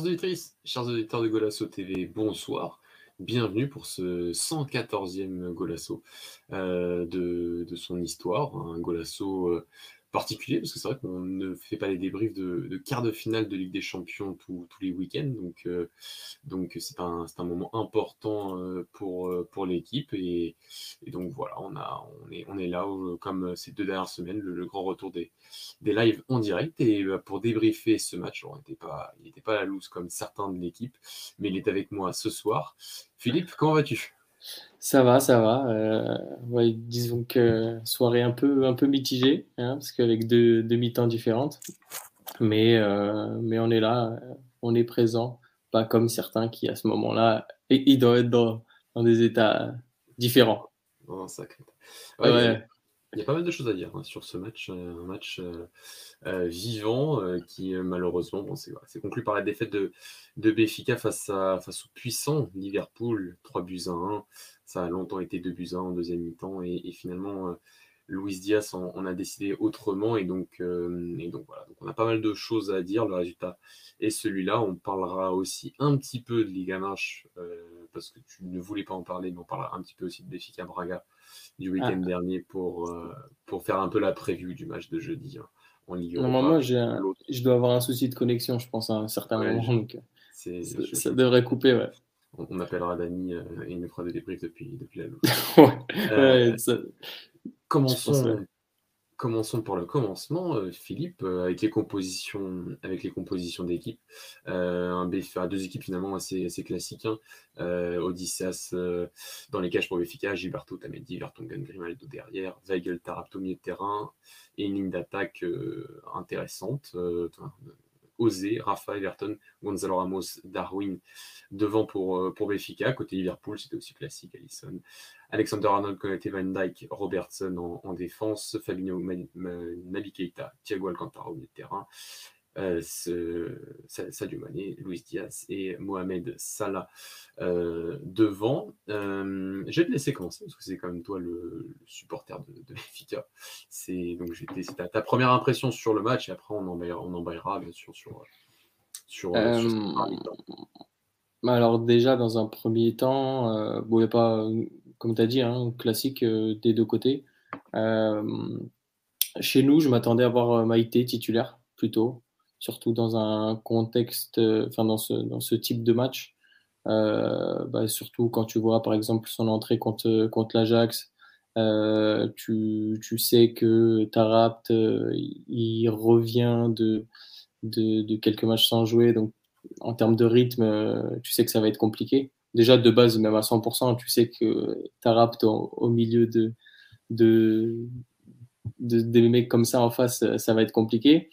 auditrices, chers auditeurs de Golasso TV, bonsoir. Bienvenue pour ce 114e Golasso euh, de, de, son histoire. Un Golasso euh, particulier, parce que c'est vrai qu'on ne fait pas les débriefs de, quart de finale de Ligue des Champions tous les week-ends, donc euh, donc c'est un, un, moment important euh, pour, euh, pour l'équipe, et, donc voilà, on, a, on, est, on est là, comme ces deux dernières semaines, le, grand retour des, des lives en direct, et pour débriefer ce match, il n'était pas, il pas à la loose comme certains de l'équipe, mais il est avec moi ce soir. Philippe, comment vas-tu? Ça va, ça va. Euh, ouais, disons que soirée un peu, un peu mitigée, hein, parce qu'avec deux, deux mi-temps différentes. Mais, euh, mais on est là, on est présent, pas comme certains qui, à ce moment-là, ils doivent être dans, dans des états différents. Oh, sacré. Ouais, il y a pas mal de choses à dire hein, sur ce match, euh, un match euh, euh, vivant qui malheureusement, bon, c'est conclu par la défaite de, de Béfica face, à, face au puissant Liverpool, 3 buts à 1. Ça a longtemps été 2 buts à 1 en deuxième mi-temps et, finalement Luis Diaz en, a décidé autrement et donc, et donc voilà, donc on a pas mal de choses à dire. Le résultat est celui-là. On parlera aussi un petit peu de Liga Marche parce que tu ne voulais pas en parler, mais on parlera un petit peu aussi de Béfica Braga du ah. week-end dernier pour, euh, pour faire un peu la preview du match de jeudi hein, en Ligue Normalement, je dois avoir un souci de connexion, je pense, à un certain moment. Donc, euh, ça, devrait couper, ouais. On, appellera Dani euh, et il nous fera des débriefs depuis, depuis la ouais, commençons, Commençons par le commencement, euh, Philippe, euh, avec les compositions, avec les compositions d'équipe. Euh, un deux équipes finalement assez, assez classiques. Hein. Odysseas dans les cages pour Béfica, Gilberto, Tamedi, Vertonghen, Grimaldo derrière, Weigel, Tarapto milieu de terrain et une ligne d'attaque intéressante. Osé, Rafa, Everton, Gonzalo Ramos, Darwin devant pour, euh, pour Benfica. Côté Liverpool, c'était aussi classique, Allison. Alexander Arnold, Connecté Van Dyke, Robertson en, défense, Fabinho, Nabi Keita, Thiago Alcantara au milieu de terrain. Euh, Sadio Mané, Luis Diaz et Mohamed Salah euh, devant. Euh, je vais te laisser commencer parce que c'est quand même toi le, supporter de, de. C'est donc ta, ta, première impression sur le match et après on embaillera bien sûr sur sur, bah, alors déjà dans un premier temps, il a pas comme tu as dit un classique des deux côtés. chez nous, je m'attendais à voir Maïté titulaire plutôt surtout dans un contexte, euh, enfin dans ce, dans ce type de match. Euh, bah, surtout quand tu vois par exemple son entrée contre, contre l'Ajax, euh, tu, tu, sais que Tarapt, il revient de, de, quelques matchs sans jouer, donc en termes de rythme, tu sais que ça va être compliqué. Déjà de base, même à 100%, tu sais que Tarapt au, au milieu de, de, de, des mecs comme ça en face, ça va être compliqué.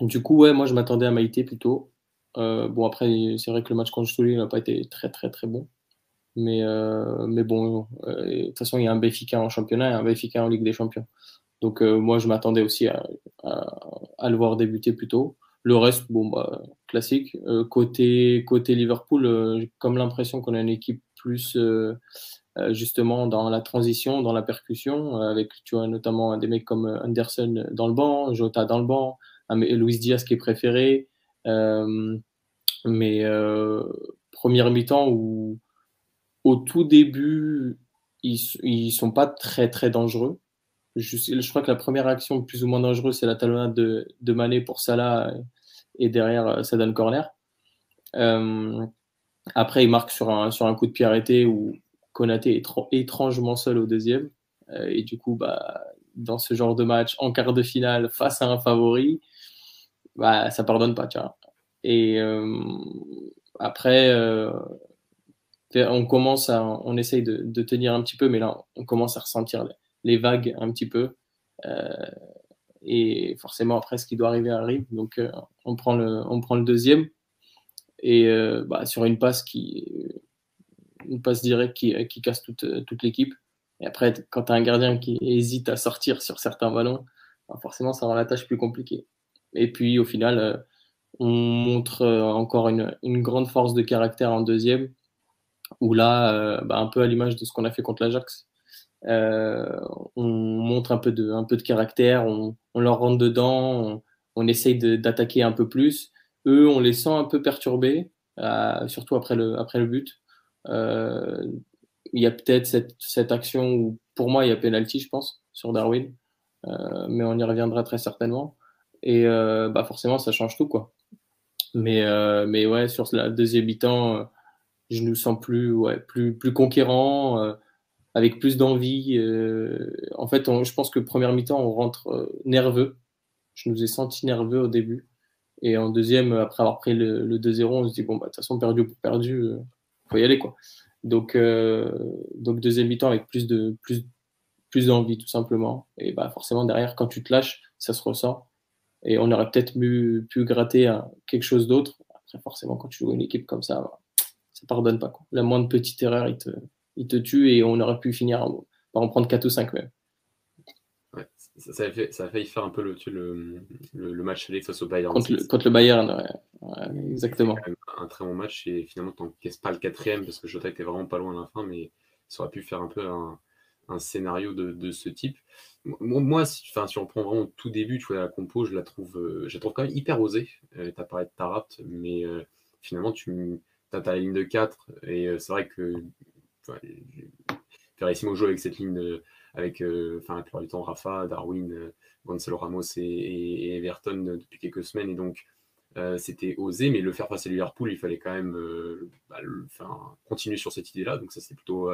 Du coup, moi je m'attendais à Maïté plutôt. Euh, bon, après, c'est vrai que le match contre Stoli n'a pas été très très très bon. Mais, euh, mais bon, euh, de toute façon, il y a un Béfica en championnat et un Béfica en Ligue des Champions. Donc, moi je m'attendais aussi à, à, le voir débuter plutôt. Le reste, bon, bah, classique. côté, côté Liverpool, j'ai comme l'impression qu'on a une équipe plus justement dans la transition, dans la percussion, avec tu vois, notamment des mecs comme Anderson dans le banc, Jota dans le banc. Luis Diaz qui est préféré. Euh, mais euh, première mi-temps où au tout début, ils, ils sont pas très très dangereux. Je, crois que la première action plus ou moins dangereuse, c'est la talonnade de, de, Mané pour Salah et derrière euh, ça donne corner. Après, il marque sur un, sur un coup de pied arrêté où Konaté est étrangement seul au deuxième. Et du coup, bah, dans ce genre de match, en quart de finale, face à un favori, bah, ça pardonne pas, tu vois. Et euh, après, euh, on commence à, on essaye de, tenir un petit peu, mais là, on commence à ressentir les, vagues un petit peu. Euh, et forcément, après, ce qui doit arriver arrive. Donc, on, prend le, on prend le deuxième. Et bah, sur une passe qui, une passe directe qui, qui casse toute, toute l'équipe. Et après, quand tu as un gardien qui hésite à sortir sur certains ballons, bah, forcément, ça rend la tâche plus compliquée. Et puis au final, euh, on montre euh, encore une, grande force de caractère en deuxième, où là, euh, bah, un peu à l'image de ce qu'on a fait contre l'Ajax, on montre un peu de, caractère, on, leur rentre dedans, on, essaye d'attaquer un peu plus. eux, on les sent un peu perturbés, surtout après le, but. il y a peut-être cette, cette, action où, pour moi, il y a penalty, je pense, sur Darwin. mais on y reviendra très certainement. Et bah forcément, ça change tout, quoi. Mais, mais ouais, sur la deuxième mi-temps, je nous sens plus, ouais, plus, plus conquérant avec plus d'envie. Euh, en fait, je pense que première mi-temps, on rentre euh, nerveux. Je nous ai senti nerveux au début. Et en deuxième, après avoir pris le, 2-0, on se dit, bon, bah, de toute façon, perdu pour perdu, il euh, faut y aller. quoi. Donc, donc deuxième mi-temps avec plus de plus, plus d'envie, tout simplement. Et bah, forcément, derrière, quand tu te lâches, ça se ressent. Et on aurait peut-être pu, pu gratter quelque chose d'autre. Après, forcément, quand tu joues une équipe comme ça, bah, ça pardonne pas. Quoi. La moindre petite erreur, il te, il te tue et on aurait pu finir par en prendre 4 ou 5 même. Ouais, ça, a fait, ça a failli faire un peu le, le, le, match aller face au Bayern. Contre le, contre le Bayern, ouais. exactement. Un très bon match et finalement, tu n'encaisses pas le quatrième parce que Jota était vraiment pas loin à la fin, mais ça aurait pu faire un peu un, un scénario de, de, ce type. Moi, si, on prend vraiment tout début, tu vois, la compo, je la trouve, euh, je la trouve quand même hyper osée. Euh, tu as de mais euh, finalement, tu as ta ligne de 4 et euh, c'est vrai que Ferrissimo joue avec cette ligne, avec enfin, la plupart du temps Rafa, Darwin, Gonzalo Ramos et, Everton euh, depuis quelques semaines. Et donc, c'était osé, mais le faire passer Liverpool, il fallait quand même bah, continuer sur cette idée-là. Donc ça, c'est plutôt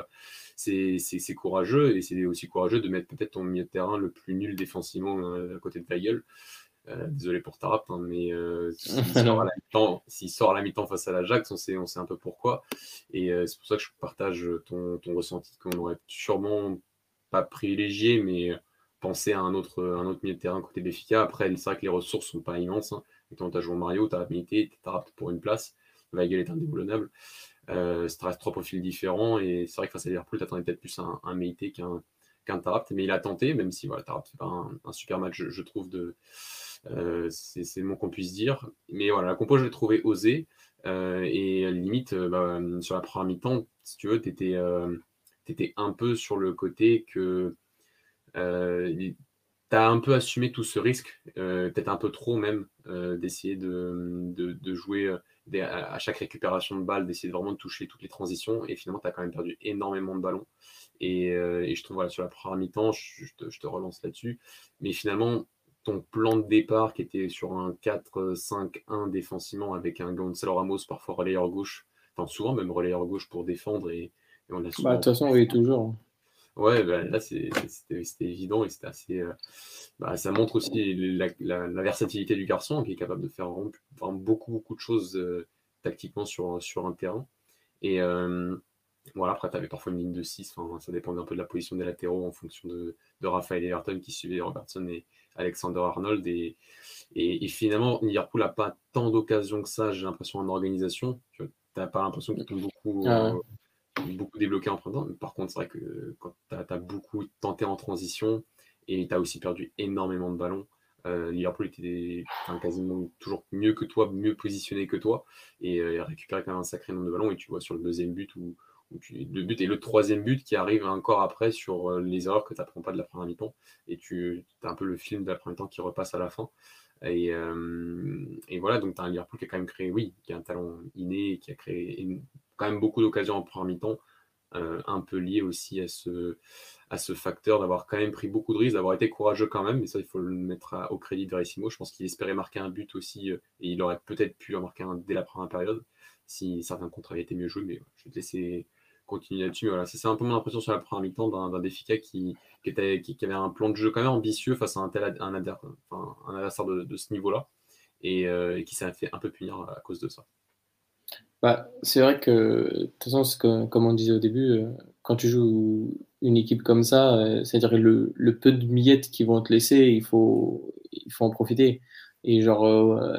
c'est courageux et c'est aussi courageux de mettre peut-être ton milieu de terrain le plus nul défensivement à côté de Weigel. Euh, désolé pour Tarap, hein, mais euh, s'il sort, à la mi-temps face à l'Ajax, on sait, on sait un peu pourquoi. Et euh, c'est pour ça que je partage ton, ton ressenti qu'on aurait sûrement pas privilégié, mais penser à un autre, un autre milieu de terrain côté Béfica. Après, c'est vrai que les ressources sont pas immenses. Hein. Quand tu as joué Mario, tu as Milité, tu as pour une place. Weigel est indéboulonnable. Euh, ça reste trois profils différents. Et c'est vrai que face à Liverpool, tu attendais peut-être plus un, un Milité qu'un qu'un Mais il a tenté, même si voilà, Tarapt fait pas un, super match, je trouve, de, euh, c'est le mot qu'on puisse dire. Mais voilà, la compo, je l'ai trouvé osée. Euh, et limite, euh, bah, sur la première mi-temps, si tu veux, tu étais, un peu sur le côté que tu as un peu assumé tout ce risque, peut-être un peu trop même, d'essayer de, de, jouer à chaque récupération de balle, d'essayer vraiment de toucher toutes les transitions. Et finalement, tu as quand même perdu énormément de ballons. Et, et je trouve, voilà, sur la première mi-temps, je, te, je, te, relance là-dessus. Mais finalement, ton plan de départ qui était sur un 4-5-1 défensivement avec un Gonzalo Ramos parfois relayeur gauche, enfin souvent même relayeur gauche pour défendre et, on a bah, De toute façon, oui, toujours. Ouais, bah, là c'était évident et c'était assez. Euh, bah, ça montre aussi la, versatilité du garçon qui est capable de faire beaucoup, beaucoup de choses euh, tactiquement sur, sur un terrain. Et euh, voilà, après, tu avais parfois une ligne de 6, ça dépendait un peu de la position des latéraux en fonction de, de Raphaël Everton qui suivait Robertson et, Alexander Arnold. Et, et, finalement, Liverpool n'a pas tant d'occasions que ça, j'ai l'impression, en organisation. Tu n'as pas l'impression qu'ils ont beaucoup, ah beaucoup débloqué en printemps. Par contre, c'est vrai que quand tu as, beaucoup tenté en transition et tu as aussi perdu énormément de ballons. Euh, Liverpool était quasiment toujours mieux que toi, mieux positionné que toi, et euh, il récupéré quand même un sacré nombre de ballons. Et tu vois sur le deuxième but où et le troisième but qui arrive encore après sur euh, les erreurs que tu n'apprends pas de la première mi-temps. Et tu as un peu le film de la première mi-temps qui repasse à la fin. Et, et voilà, donc tu as un Liverpool qui a quand même créé, oui, qui a un talent inné, qui a créé quand même beaucoup d'occasions en première mi-temps, euh, un peu lié aussi à ce, à ce facteur d'avoir quand même pris beaucoup de risques, d'avoir été courageux quand même, mais ça il faut le mettre au crédit de Verissimo. Je pense qu'il espérait marquer un but aussi, et il aurait peut-être pu en marquer un dès la première période, si certains contrats avaient été mieux joués, mais je vais te laisser continuer là-dessus. Voilà, c'est un peu mon impression sur la première mi-temps d'un Défica qui, avait un plan de jeu quand même ambitieux face à un, tel, adversaire de, de ce niveau-là euh, et, qui s'est fait un peu punir à cause de ça. Bah, c'est vrai que, de toute façon, comme on disait au début, euh, quand tu joues une équipe comme ça, euh, c'est-à-dire le, le, peu de miettes qu'ils vont te laisser, il faut, il faut en profiter. Et genre,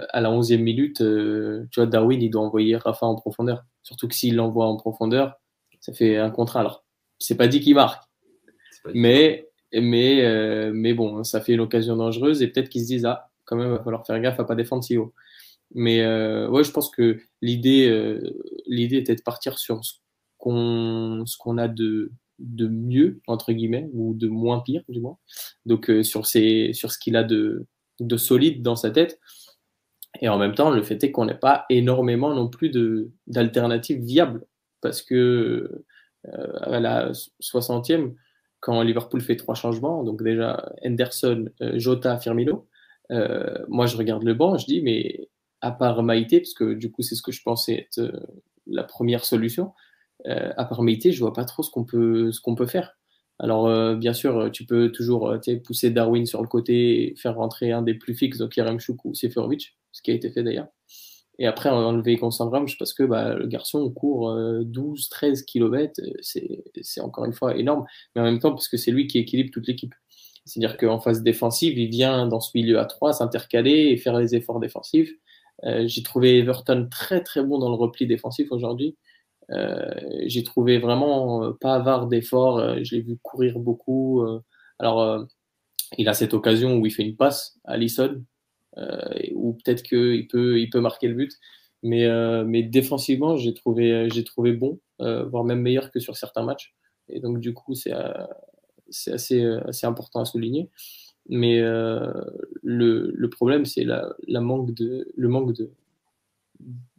à la 11e minute, tu vois, Darwin, il doit envoyer Rafa en profondeur. Surtout que s'il l'envoie en profondeur, ça fait un contrat. Alors, c'est pas dit qu'il marque, mais, mais, euh, mais bon, ça fait une occasion dangereuse et peut-être qu'ils se disent, ah, quand même, il va falloir faire gaffe à pas défendre si haut. Mais euh, ouais, je pense que l'idée, euh, l'idée était de partir sur ce qu'on, ce qu'on a de, de mieux entre guillemets ou de moins pire du moins. Donc sur, ses, sur ce qu'il a de, de solide dans sa tête. Et en même temps, le fait est qu'on n'ait pas énormément non plus d'alternatives viables. Parce que à la 60e, quand Liverpool fait trois changements, donc déjà Henderson, Jota, Firmino, moi je regarde le banc, je dis, mais à part Maïté, parce que du coup c'est ce que je pensais être la première solution, à part Maïté, je vois pas trop ce qu'on peut, ce qu'on peut faire. Alors, euh, bien sûr, tu peux toujours euh, pousser Darwin sur le côté et faire rentrer un des plus fixes, donc Yaremchuk ou Seferovic, ce qui a été fait d'ailleurs. Et après, enlever Constantramge parce que bah, le garçon court 12, 13 km, c'est encore une fois énorme, mais en même temps parce que c'est lui qui équilibre toute l'équipe. C'est-à-dire qu'en phase défensive, il vient dans ce milieu à 3 s'intercaler et faire les efforts défensifs. Euh, j'ai trouvé Everton très très bon dans le repli défensif aujourd'hui. Euh, j'ai trouvé vraiment euh, pas avare d'efforts. Je l'ai vu courir beaucoup. alors, il a cette occasion où il fait une passe à Lisson, ou peut-être qu'il peut, il peut marquer le but. Mais, mais défensivement, j'ai trouvé, j'ai trouvé bon, voire même meilleur que sur certains matchs. Et donc, du coup, c'est c'est assez, assez important à souligner. Mais le, le, problème, c'est la, la, manque de, le manque de,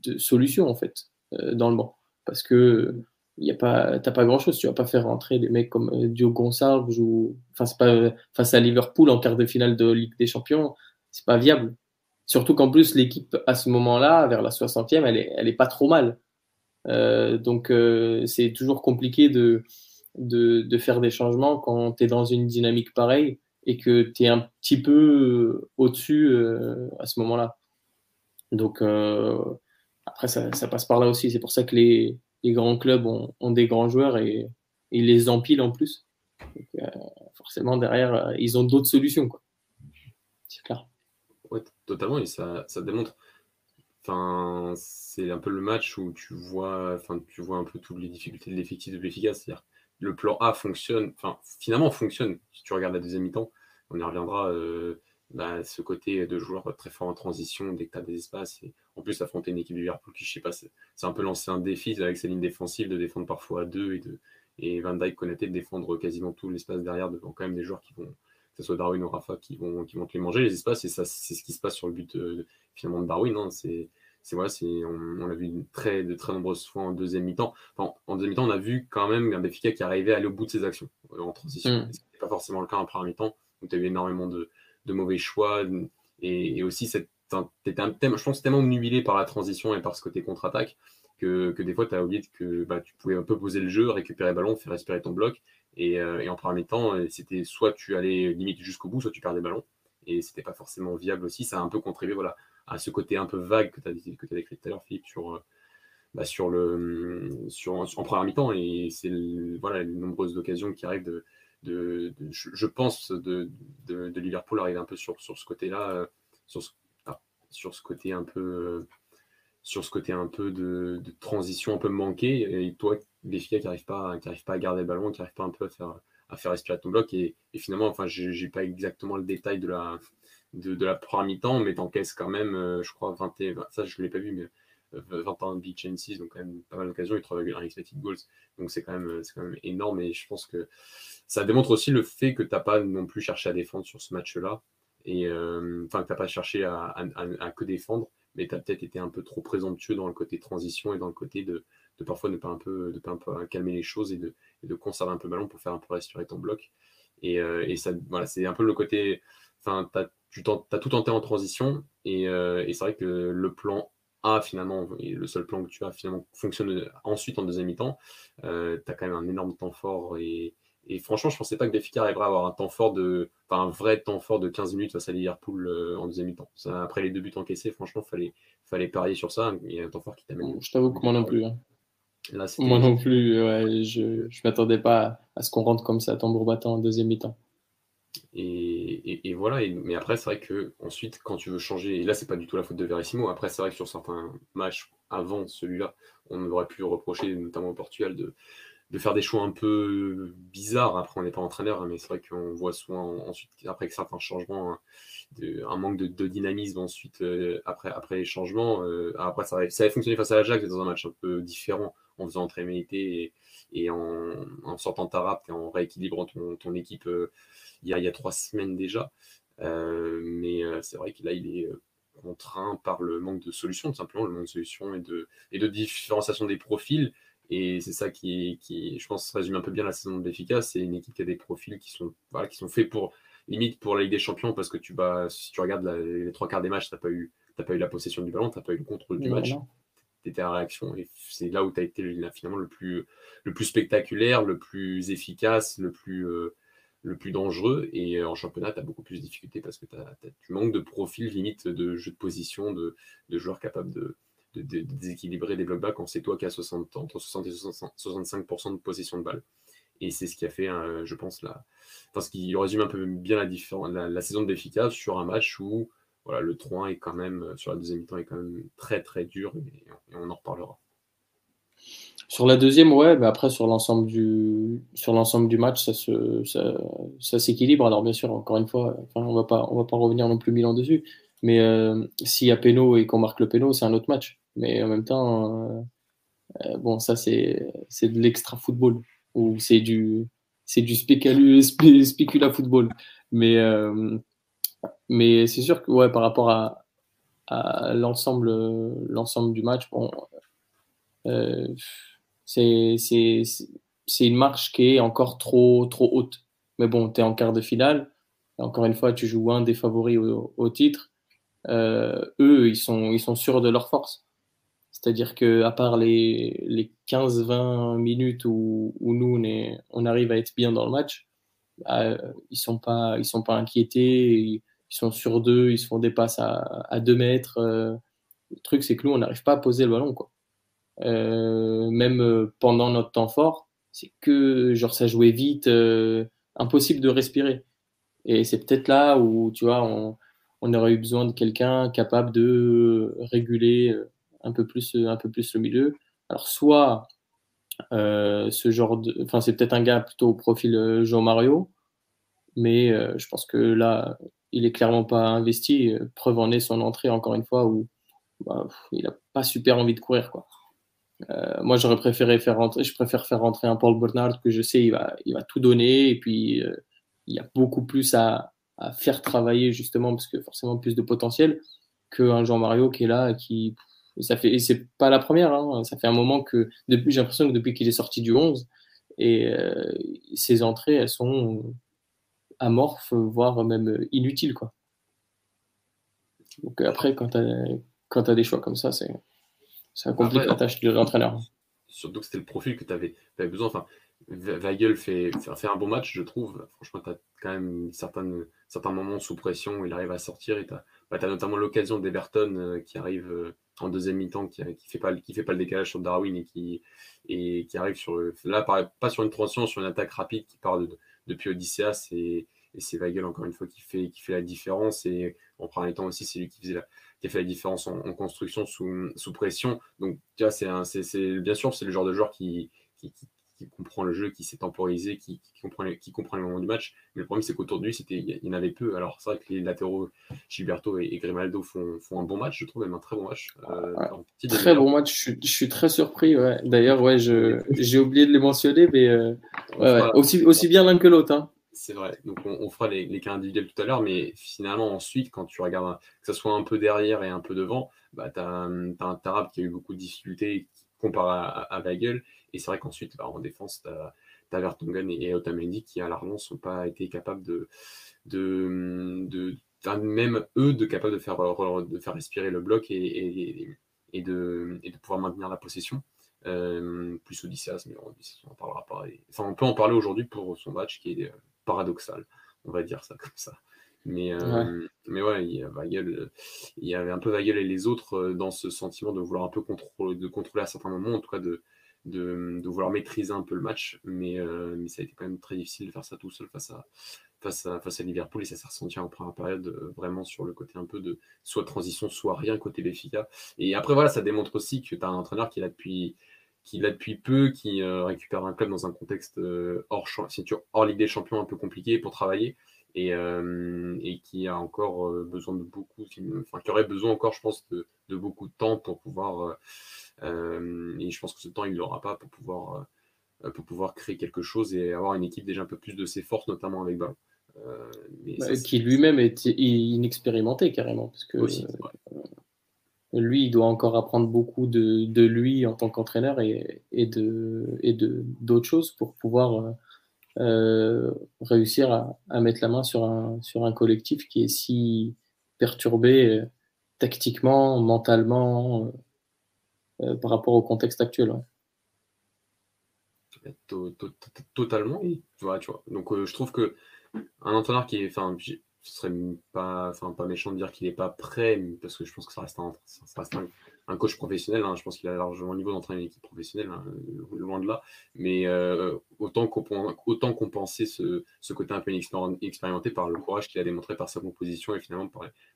de solutions, en fait, dans le banc parce que y a pas, t'as pas grand chose. Tu vas pas faire rentrer des mecs comme euh, Dio Gonçalves ou, pas face à Liverpool en quart de finale de Ligue des Champions, c'est pas viable. Surtout qu'en plus, l'équipe à ce moment-là, vers la 60e, elle est, elle est pas trop mal. Euh, donc, euh, c'est toujours compliqué de, de, de, faire des changements quand tu es dans une dynamique pareille et que tu es un petit peu au-dessus à ce moment-là. Donc, après, ça, passe par là aussi. C'est pour ça que les, grands clubs ont, des grands joueurs et, ils les empilent en plus. Euh, forcément, derrière, euh, ils ont d'autres solutions. C'est clair. Oui, totalement. Et ça, démontre. Enfin, c'est un peu le match où tu vois, enfin, tu vois un peu toutes les difficultés de l'effectif de l'efficace. C'est-à-dire le plan A fonctionne, enfin, finalement fonctionne. Si tu regardes la deuxième mi-temps, on y reviendra. Euh, bah, ce côté de joueur très fort en transition dès que tu as des espaces. Et en plus, affronter une équipe de Liverpool qui, je sais pas, c'est un peu lancé un défi avec sa ligne défensive de défendre parfois à deux et, de, et Van Dyke connaît de défendre quasiment tout l'espace derrière devant quand même des joueurs qui vont, que ce soit Darwin ou Rafa, qui vont, qui vont te les manger les espaces. Et ça, c'est ce qui se passe sur le but euh, finalement de Darwin. Hein. C'est voilà, on, on l'a vu très, de très nombreuses fois en deuxième mi-temps. Enfin, en deuxième mi-temps, on a vu quand même un Benfica qui arrivait à aller au bout de ses actions euh, en transition. Mm. Ce n'était pas forcément le cas en première mi-temps, où tu as eu énormément de, de mauvais choix. Et, aussi, cette, étais un thème, je pense, tellement omnubilé par la transition et par ce côté contre-attaque que, que, des fois, tu as oublié que bah, tu pouvais un peu poser le jeu, récupérer le ballon, faire respirer ton bloc. Et, euh, et en premier temps, c'était soit tu allais limite jusqu'au bout, soit tu perdais le ballon. Et c'était pas forcément viable aussi. Ça a un peu contribué voilà, à ce côté un peu vague que tu as, décrit tout à l'heure, Philippe, sur, euh, bah, sur le, sur, en première mi-temps. Et c'est voilà, les nombreuses occasions qui arrivent de, de, je, pense, de, de, Liverpool arrive un peu sur, sur ce côté-là, euh, sur, ce, ah, sur ce côté un peu, euh, sur ce côté un peu de, transition un peu manqué. Et toi, les filles qui n'arrivent pas, qui pas à garder le ballon, qui n'arrivent pas un peu à faire, à faire respirer ton bloc. Et, finalement, enfin, j'ai pas exactement le détail de la, de, la première mi-temps, mais t'encaisses quand même, euh, je crois, 20 et, ça je ne l'ai pas vu, mais 21 big chances, donc quand même pas mal d'occasions, trouve un expected goals. Donc c'est quand, même, quand même énorme et je pense que ça démontre aussi le fait que tu n'as pas non plus cherché à défendre sur ce match-là. Et euh, enfin, que tu n'as pas cherché à, que défendre, mais tu as peut-être été un peu trop présomptueux dans le côté transition et dans le côté de, de parfois ne pas un peu, de pas un peu calmer les choses et de, de, conserver un peu le ballon pour faire un peu respirer ton bloc. Et, euh, et ça, voilà, c'est un peu le côté. Enfin, tu as tout tenté en transition et, euh, et c'est vrai que le plan a finalement, le seul plan que tu as finalement fonctionne ensuite en deuxième mi-temps. Euh, tu as quand même un énorme temps fort et, et franchement, je pensais pas que Benfica arriverait à avoir un temps fort de, enfin un vrai temps fort de 15 minutes face à Liverpool euh, en deuxième mi-temps. Après les deux buts encaissés, franchement, fallait, fallait parier sur ça. Il y a un temps fort qui t'amène. Je t'avoue que moi non plus. Hein. moi non plus, je, je m'attendais pas à ce qu'on rentre comme ça tambour battant en deuxième mi-temps. Et, voilà, mais après, c'est vrai que ensuite, quand tu veux changer, et là, c'est pas du tout la faute de Verissimo, après, c'est vrai que sur certains matchs avant celui-là, on aurait pu reprocher, notamment au Portugal, de, faire des choix un peu bizarres. Après, on n'est pas entraîneur, hein, mais c'est vrai qu'on voit souvent ensuite, après que certains changements, un manque de, dynamisme ensuite, euh, après, après les changements. Euh, après, ça avait, ça avait fonctionné face à l'Ajax dans un match un peu différent, en faisant entrer Méité et, en, en, sortant Tarap et en rééquilibrant ton, ton équipe. Euh, il y a, trois semaines déjà. Euh, mais euh, c'est vrai que là, il est, contraint par le manque de solutions, tout simplement, le manque de solutions et de, et de différenciation des profils. Et c'est ça qui, qui, je pense, résume un peu bien la saison de l'efficace. C'est une équipe qui a des profils qui sont, voilà, qui sont faits pour, limite, pour la Ligue des Champions, parce que tu vas, si tu regardes les trois quarts des matchs, tu n'as pas, eu, pas eu la possession du ballon, tu n'as pas eu le contrôle du match. Étais en réaction. Et c'est là où tu as été finalement le plus, le plus spectaculaire, le plus efficace, le plus. Euh, le plus dangereux. Et euh, en championnat, tu as beaucoup plus de difficultés parce que tu manques de profil limite de jeu de position, de, joueurs capables de, déséquilibrer des blocs bas quand c'est toi qui as 60, entre 60 et 65% de possession de balle. Et c'est ce qui a fait, hein, je pense, la, ce qui résume un peu bien la, la, saison de l'efficace sur un match où voilà, le 3 est quand même, sur la deuxième mi-temps, est quand même très très dur et on en reparlera. Sur la deuxième, ouais, mais après sur l'ensemble du sur l'ensemble du match, ça se ça, s'équilibre. Alors bien sûr, encore une fois, on va pas on va pas revenir non plus mille ans dessus. Mais euh, s'il y a péno et qu'on marque le péno, c'est un autre match. Mais en même temps, euh, euh, bon, ça c'est c'est de l'extra football ou c'est du c'est du spécula football. Mais mais c'est sûr que ouais, par rapport à, l'ensemble l'ensemble du match, bon. C'est une marche qui est encore trop, trop haute. Mais bon, tu es en quart de finale. Encore une fois, tu joues un des favoris au, titre. Euh, eux, ils sont, ils sont sûrs de leur force. C'est-à-dire que à part les, les 15-20 minutes où, où nous, on, est, on, arrive à être bien dans le match, bah, ils sont pas, sont pas inquiétés. Sont sur deux, ils se font des passes à, à 2 mètres. Euh, le truc, c'est que nous, on n'arrive pas à poser le ballon. Quoi. Euh, même euh, pendant notre temps fort, c'est que genre ça jouait vite, impossible de respirer. Et c'est peut-être là où tu vois, on, on aurait eu besoin de quelqu'un capable de réguler un peu plus, un peu plus le milieu. Alors soit ce genre de, enfin c'est peut-être un gars plutôt au profil Jean Mario, mais je pense que là il est clairement pas investi. Preuve en est son entrée encore une fois où bah, il a pas super envie de courir quoi. Euh, moi, j'aurais préféré faire rentrer, je préfère faire rentrer un Paul Bernard que je sais il va, il va tout donner et puis euh, il y a beaucoup plus à, faire travailler justement parce que forcément plus de potentiel qu'un Jean Mario qui est là et qui ça fait et c'est pas la première hein, ça fait un moment que depuis j'ai l'impression que depuis qu'il est sorti du 11 et euh, ses entrées elles sont amorphes voire même inutiles quoi. Donc après quand tu as, as des choix comme ça c'est ça complique la tâche de l'entraîneur. Surtout que c'était le profil que tu avais, besoin. Enfin, Weigel fait, fait, un bon match, je trouve. Franchement, tu as quand même certaines, certains moments sous pression où il arrive à sortir. Et tu as, bah, notamment l'occasion d'Everton euh, qui arrive euh, en deuxième mi-temps, qui ne fait, pas, qui fait pas le décalage sur Darwin et qui, et qui arrive sur. Là, pas sur une transition, sur une attaque rapide qui part de, depuis Odysseas. Et, et c'est Weigel, encore une fois, qui fait, qui fait la différence. Et en premier temps aussi, c'est lui qui faisait la, fait la différence en, construction sous, sous, pression. Donc, tu vois, c'est bien sûr, c'est le genre de joueur qui, comprend le jeu, qui sait temporiser, qui, comprend les, qui comprend les moments du match. Mais le problème, c'est qu'autour de lui, il y en avait peu. Alors, c'est vrai que les latéraux, Gilberto et, Grimaldo, font, font, un bon match, je trouve, même un très bon match. Euh, très bon match, je, je, suis très surpris. Ouais. D'ailleurs, ouais, j'ai oublié de les mentionner, mais euh, ouais, aussi, aussi bien l'un que l'autre. Hein. C'est vrai. Donc, on, fera les, cas individuels tout à l'heure, mais finalement, ensuite, quand tu regardes que ce soit un peu derrière et un peu devant, bah, tu as, un Tarab qui a eu beaucoup de difficultés comparé à, à Weigel. Et c'est vrai qu'ensuite, bah, en défense, tu as, as, Vertonghen et Otamendi qui, à la relance, n'ont pas été capables de, de, de, même eux, de capables de faire, de faire respirer le bloc et, et, de, et de pouvoir maintenir la possession. Euh, plus Odysseas, mais on, en parlera pas. Enfin, on peut en parler aujourd'hui pour son match qui est paradoxal, on va dire ça comme ça. Mais, euh, ouais. mais ouais, il y, il y avait un peu Weigel et les autres euh, dans ce sentiment de vouloir un peu contrôler, de contrôler à certains moments, en tout cas de, de, vouloir maîtriser un peu le match. Mais, euh, mais ça a été quand même très difficile de faire ça tout seul face à, face à, face à Liverpool et ça s'est ressenti en première période vraiment sur le côté un peu de soit transition, soit rien côté Béfica. Et après, voilà, ça démontre aussi que tu as un entraîneur qui est là depuis qui depuis peu, qui euh, récupère un club dans un contexte euh, hors, hors Ligue des Champions un peu compliqué pour travailler et, euh, et qui a encore besoin de beaucoup, enfin qui aurait besoin encore, je pense, de, de beaucoup de temps pour pouvoir, et je pense que ce temps il l'aura pas pour pouvoir, pour pouvoir créer quelque chose et avoir une équipe déjà un peu plus de ses forces, notamment avec ballon. Bah, qui lui-même est inexpérimenté carrément. Parce que, lui, il doit encore apprendre beaucoup de, de lui en tant qu'entraîneur et, et, de, et de, d'autres choses pour pouvoir euh, réussir à, mettre la main sur un, sur un collectif qui est si perturbé euh, tactiquement, mentalement, euh, par rapport au contexte actuel. Totalement, vois, tu vois. Donc je trouve que un entraîneur qui est, enfin, ce serait pas, pas méchant de dire qu'il n'est pas prêt, parce que je pense que ça reste ça reste un, coach professionnel. Hein. je pense qu'il a largement le niveau d'entraîner une équipe professionnelle, hein, loin de là. Mais euh, autant, compenser ce, côté un peu expérimenté par le courage qu'il a démontré par sa composition et finalement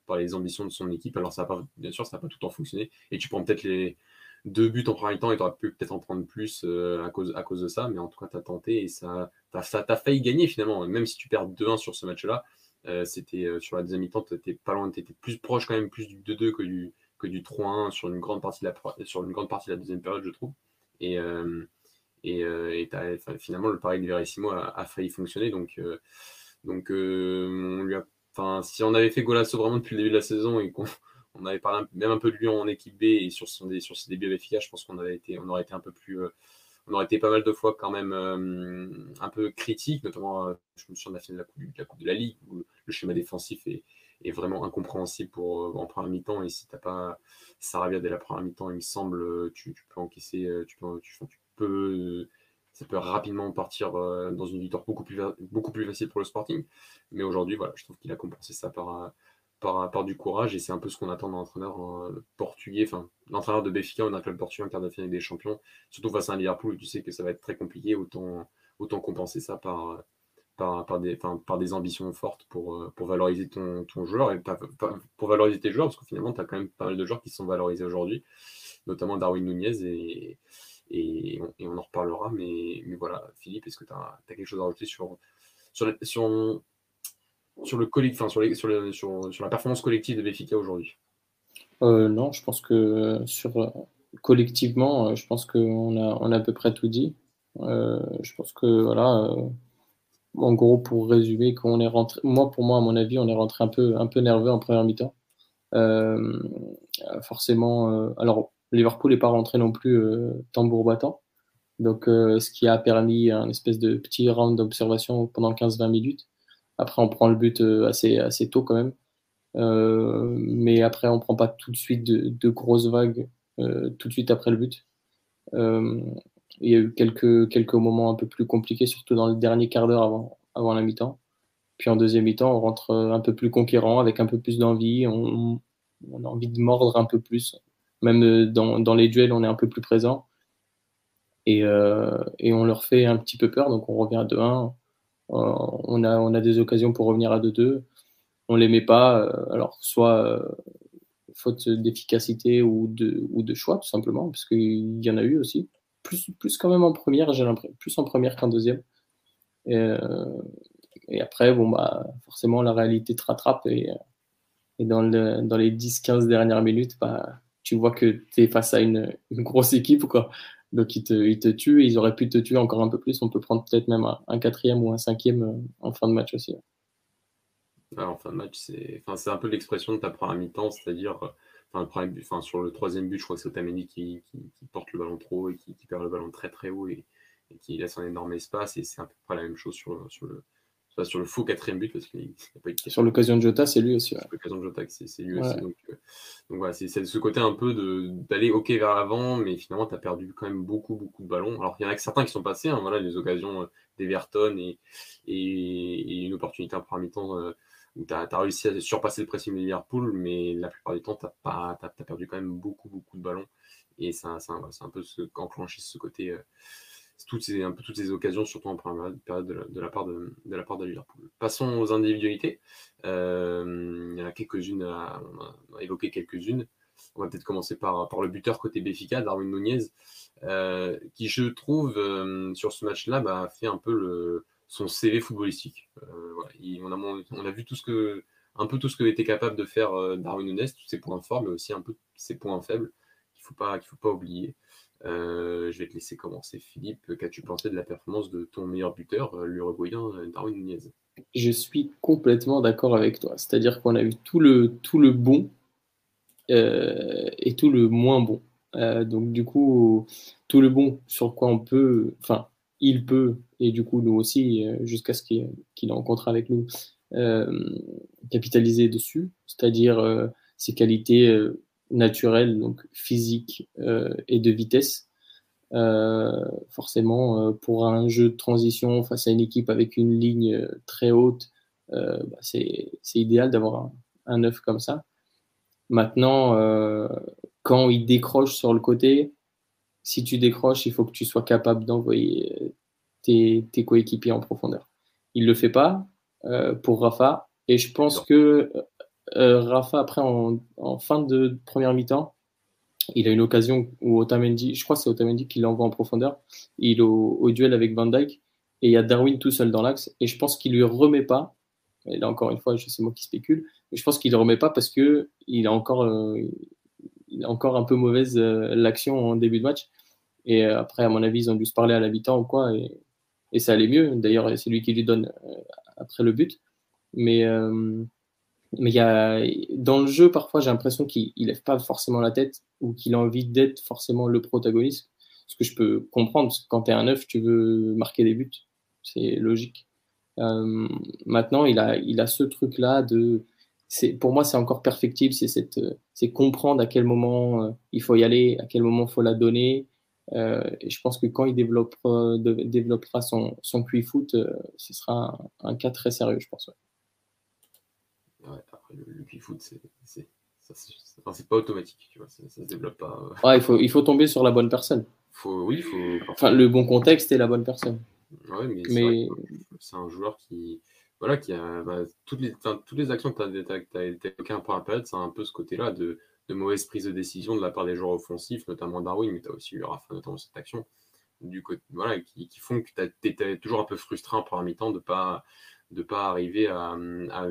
par, les ambitions de son équipe. Alors, ça pas, bien sûr, ça n'a pas tout le temps fonctionné. Et tu prends peut-être les deux buts en premier temps et tu aurais pu peut-être en prendre plus euh, à, cause, de ça. Mais en tout cas, tu as tenté et ça t'a failli gagner finalement. Même si tu perds 2-1 sur ce match-là euh, c'était euh, sur la deuxième mi-temps, tu pas loin, tu étais plus proche quand même plus du 2-2 que du, que du 3-1 sur une grande partie de la sur une grande partie de la deuxième période, je trouve. Et, euh, et, et finalement, le pari de Verissimo a, a failli fonctionner. Donc, donc on lui a, si on avait fait Golasso vraiment depuis le début de la saison et qu'on on avait parlé même un peu de lui en équipe B et sur, son, sur ses débuts avec je pense qu'on on aurait été un peu plus on aurait été pas mal de fois quand même euh, un peu critique, notamment, euh, je me souviens de la finale de la Coupe, de la Ligue, où le schéma défensif est, vraiment incompréhensible pour, euh, en première mi-temps. Et si tu n'as pas Sarabia dès la première mi-temps, il me semble, tu, peux encaisser, tu peux, tu, peux, ça peut rapidement partir dans une victoire beaucoup plus, beaucoup plus facile pour le Sporting. Mais aujourd'hui, voilà, je trouve qu'il a compensé ça par par, du courage et c'est un peu ce qu'on attend d'un entraîneur euh, portugais, enfin l'entraîneur de Béfica ou d'un club portugais en quart de finale des champions, surtout face à un Liverpool où tu sais que ça va être très compliqué, autant, autant compenser ça par, par, par, des, ambitions fortes pour, euh, valoriser ton, joueur et pour valoriser tes joueurs parce que finalement tu as quand même pas mal de joueurs qui sont valorisés aujourd'hui, notamment Darwin Nunez et, on, en reparlera, mais, mais voilà, Philippe, est-ce que tu as, quelque chose à rajouter sur, sur, sur la performance collective de Béfica aujourd'hui? Euh, Non, je pense que collectivement, je pense qu'on a, on a à peu près tout dit. Euh, je pense que voilà, euh, en gros, pour résumer, quand on est rentré, moi pour moi, à mon avis, on est rentré un peu, un peu nerveux en première mi-temps. forcément, alors Liverpool n'est pas rentré non plus tambour battant. Donc, ce qui a permis un espèce de petit round d'observation pendant 15-20 minutes. Après, on prend le but euh, assez, assez tôt quand même. Euh, mais après, on prend pas tout de suite de, grosses vagues euh, tout de suite après le but. Il y a eu quelques, moments un peu plus compliqués, surtout dans le dernier quart d'heure avant, la mi-temps. Puis en deuxième mi-temps, on rentre un peu plus conquérant, avec un peu plus d'envie. On, a envie de mordre un peu plus. Même dans, dans les duels, on est un peu plus présent. Et, et, on leur fait un petit peu peur. Donc on revient à 2-1. Euh, on, a, des occasions pour revenir à 2-2. On les met pas. Euh, alors, soit euh, faute d'efficacité ou de, ou de choix, tout simplement, parce qu'il y en a eu aussi. Plus, plus quand même en première, j'ai l'impression, plus en première qu'en deuxième. Et, après, bon, bah, forcément, la réalité te rattrape et, et dans, le, dans les 10-15 dernières minutes, bah, tu vois que tu es face à une, grosse équipe. Quoi. Donc ils te, tuent, ils auraient pu te tuer encore un peu plus. On peut prendre peut-être même un, quatrième ou un cinquième euh, en fin de match aussi. en fin de match, c'est un peu l'expression de ta première mi-temps, c'est-à-dire enfin, enfin, sur le troisième but, je crois que c'est Otamendi qui, qui, porte le ballon trop haut et qui, perd le ballon très très haut et, et qui laisse un énorme espace. Et c'est à peu près la même chose sur, sur le, sur le faux quatrième but parce qu'il pas Sur l'occasion de Jota, c'est lui aussi. Sur l'occasion de Jota, c'est lui aussi. Donc, euh, donc voilà, c'est ce côté un peu d'aller OK vers l'avant, mais finalement, tu as perdu quand même beaucoup, beaucoup de ballons. Alors, il y en a que certains qui sont passés, hein, voilà, les occasions euh, d'Everton et, et, une opportunité en premier mi-temps euh, où tu as, réussi à surpasser le pressing de Liverpool, mais la plupart du temps, tu as, perdu quand même beaucoup, beaucoup de ballons. Et c'est un, peu ce qu'enclenche ce côté toutes ces, un peu toutes ces occasions, surtout en première période de la, part de, la part de Liverpool. Passons aux individualités. Euh, il y en a quelques-unes, on a évoqué quelques-unes. On va peut-être commencer par, par le buteur côté Béfica, Darwin Nunez, euh, qui je trouve euh, sur ce match-là bah, fait un peu le, son CV footballistique. on, a, on, a, vu tout ce que, un peu tout ce que était capable de faire Darwin Nunez, tous ses points forts, mais aussi un peu ses points faibles qu'il ne faut, pas, oublier. je vais te laisser commencer, Philippe. Qu'as-tu pensé de la performance de ton meilleur buteur, l'Uruguayen Darwin Nunez? Je suis complètement d'accord avec toi. C'est-à-dire qu'on a eu tout le, bon et tout le moins bon. donc du coup, tout le bon sur quoi on peut, il peut, et du coup nous aussi, jusqu'à ce qu'il ait en avec nous, capitaliser dessus, c'est-à-dire ses qualités naturelles, donc physiques et de vitesse. forcément, pour un jeu de transition face à une équipe avec une ligne très haute, bah, c'est idéal d'avoir un, œuf comme ça. Maintenant, quand il décroche sur le côté, si tu décroches, il faut que tu sois capable d'envoyer tes, tes coéquipiers en profondeur. Il ne le fait pas pour Rafa. Et je pense que euh, Rafa, après, en, fin de première mi-temps, il a une occasion où Otamendi, je crois que c'est Otamendi qui l'envoie en profondeur, il est au, duel avec Van Dyke, et il y a Darwin tout seul dans l'axe, et je pense qu'il lui remet pas, et là encore une fois, c'est moi qui spécule, mais je pense qu'il ne remet pas parce que il a encore, euh, il a encore un peu mauvaise euh, l'action en début de match, et après, à mon avis, ils ont dû se parler à l'habitant ou quoi, et, ça allait mieux, d'ailleurs, c'est lui qui lui donne après le but, mais mais il y a, dans le jeu, parfois, j'ai l'impression qu'il ne lève pas forcément la tête ou qu'il a envie d'être forcément le protagoniste. Ce que je peux comprendre, parce que quand tu es un neuf, tu veux marquer des buts. C'est logique. Euh, maintenant, il a, il a ce truc-là de. Pour moi, c'est encore perfectible. C'est comprendre à quel moment euh, il faut y aller, à quel moment il faut la donner. Euh, et je pense que quand il développera, développera son, son QI foot, ce sera un, un, cas très sérieux, je pense le, le foot, c'est c'est pas automatique, tu vois, ça, se développe pas. Euh. Ouais, il faut, il faut tomber sur la bonne personne. Faut, oui, faut. Enfin, le bon contexte et la bonne personne. Ouais, mais, c'est un joueur qui, voilà, qui a bah, toutes les, toutes les actions que tu as, évoquées un peu à période, c'est un peu ce côté-là de, de, mauvaise prise de décision de la part des joueurs offensifs, notamment Darwin, mais tu as aussi eu Rafa, notamment cette action, du côté, voilà, qui, font que tu es toujours un peu frustré en mi-temps de pas de pas arriver à,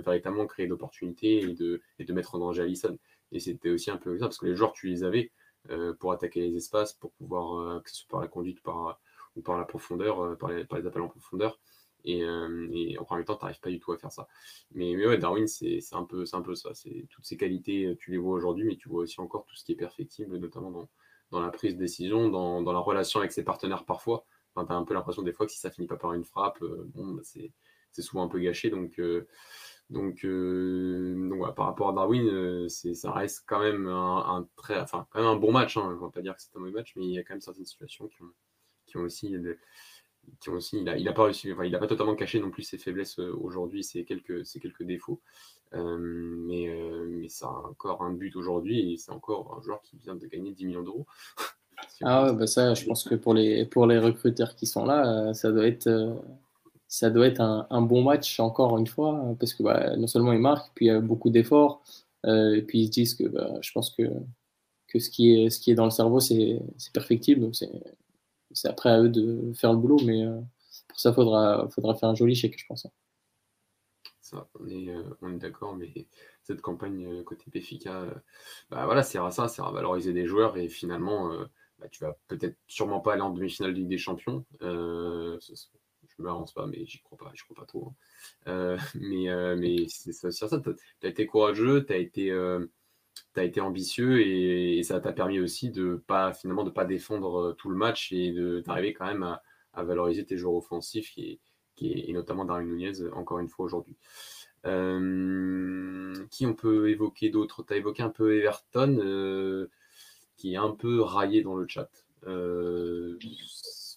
véritablement créer d'opportunités et de, et de mettre en danger Allison. Et c'était aussi un peu ça, parce que les joueurs, tu les avais euh, pour attaquer les espaces, pour pouvoir, euh, que ce soit par la conduite par, ou par la profondeur, euh, par, les, par, les, appels en profondeur. Et, en premier temps, tu n'arrives pas du tout à faire ça. Mais, mais Darwin, c'est un, peu, un peu ça. Toutes ces qualités, tu les vois aujourd'hui, mais tu vois aussi encore tout ce qui est perfectible, notamment dans, la prise de décision, dans, la relation avec ses partenaires parfois. Enfin, tu as un peu l'impression des fois que si ça finit pas par une frappe, bon, bah, c'est souvent un peu gâché. Donc, euh, euh, par rapport à Darwin, euh, ça reste quand même un, très, enfin, quand même un bon match. Hein. Je ne vais pas dire que c'est un mauvais match, mais il y a quand même certaines situations qui ont aussi. Qui ont aussi, il n'a il a pas réussi, il a pas totalement caché non plus ses faiblesses aujourd'hui, ses quelques, ses quelques défauts. mais, mais ça a encore un but aujourd'hui et c'est encore un joueur qui vient de gagner 10 millions d'euros. ah ouais, bah ça, je pense que pour les, pour les recruteurs qui sont là, ça doit être ça doit être un, bon match encore une fois, parce que bah, non seulement ils marquent, puis il y a beaucoup d'efforts, euh, et puis ils se disent que bah, je pense que, que ce, qui est, ce qui est dans le cerveau, c'est perfectible, donc c'est après à eux de faire le boulot, mais euh, pour ça, il faudra, faudra faire un joli chèque, je pense. Ça, on est, euh, on est d'accord, mais cette campagne côté PFK, bah voilà, c'est à ça, c'est à valoriser des joueurs, et finalement, bah, tu vas peut-être sûrement pas aller en demi-finale de Ligue des Champions je me avance pas, mais j'y crois pas, crois pas trop. Hein. Euh, mais euh, mais c'est ça, ça tu as, été courageux, tu as été, euh, as été ambitieux et, ça t'a permis aussi de pas finalement de pas défendre tout le match et d'arriver quand même à, valoriser tes joueurs offensifs et, et notamment Darwin Nunez encore une fois aujourd'hui. qui on peut évoquer d'autres? Tu as évoqué un peu Everton qui est un peu raillé dans le chat.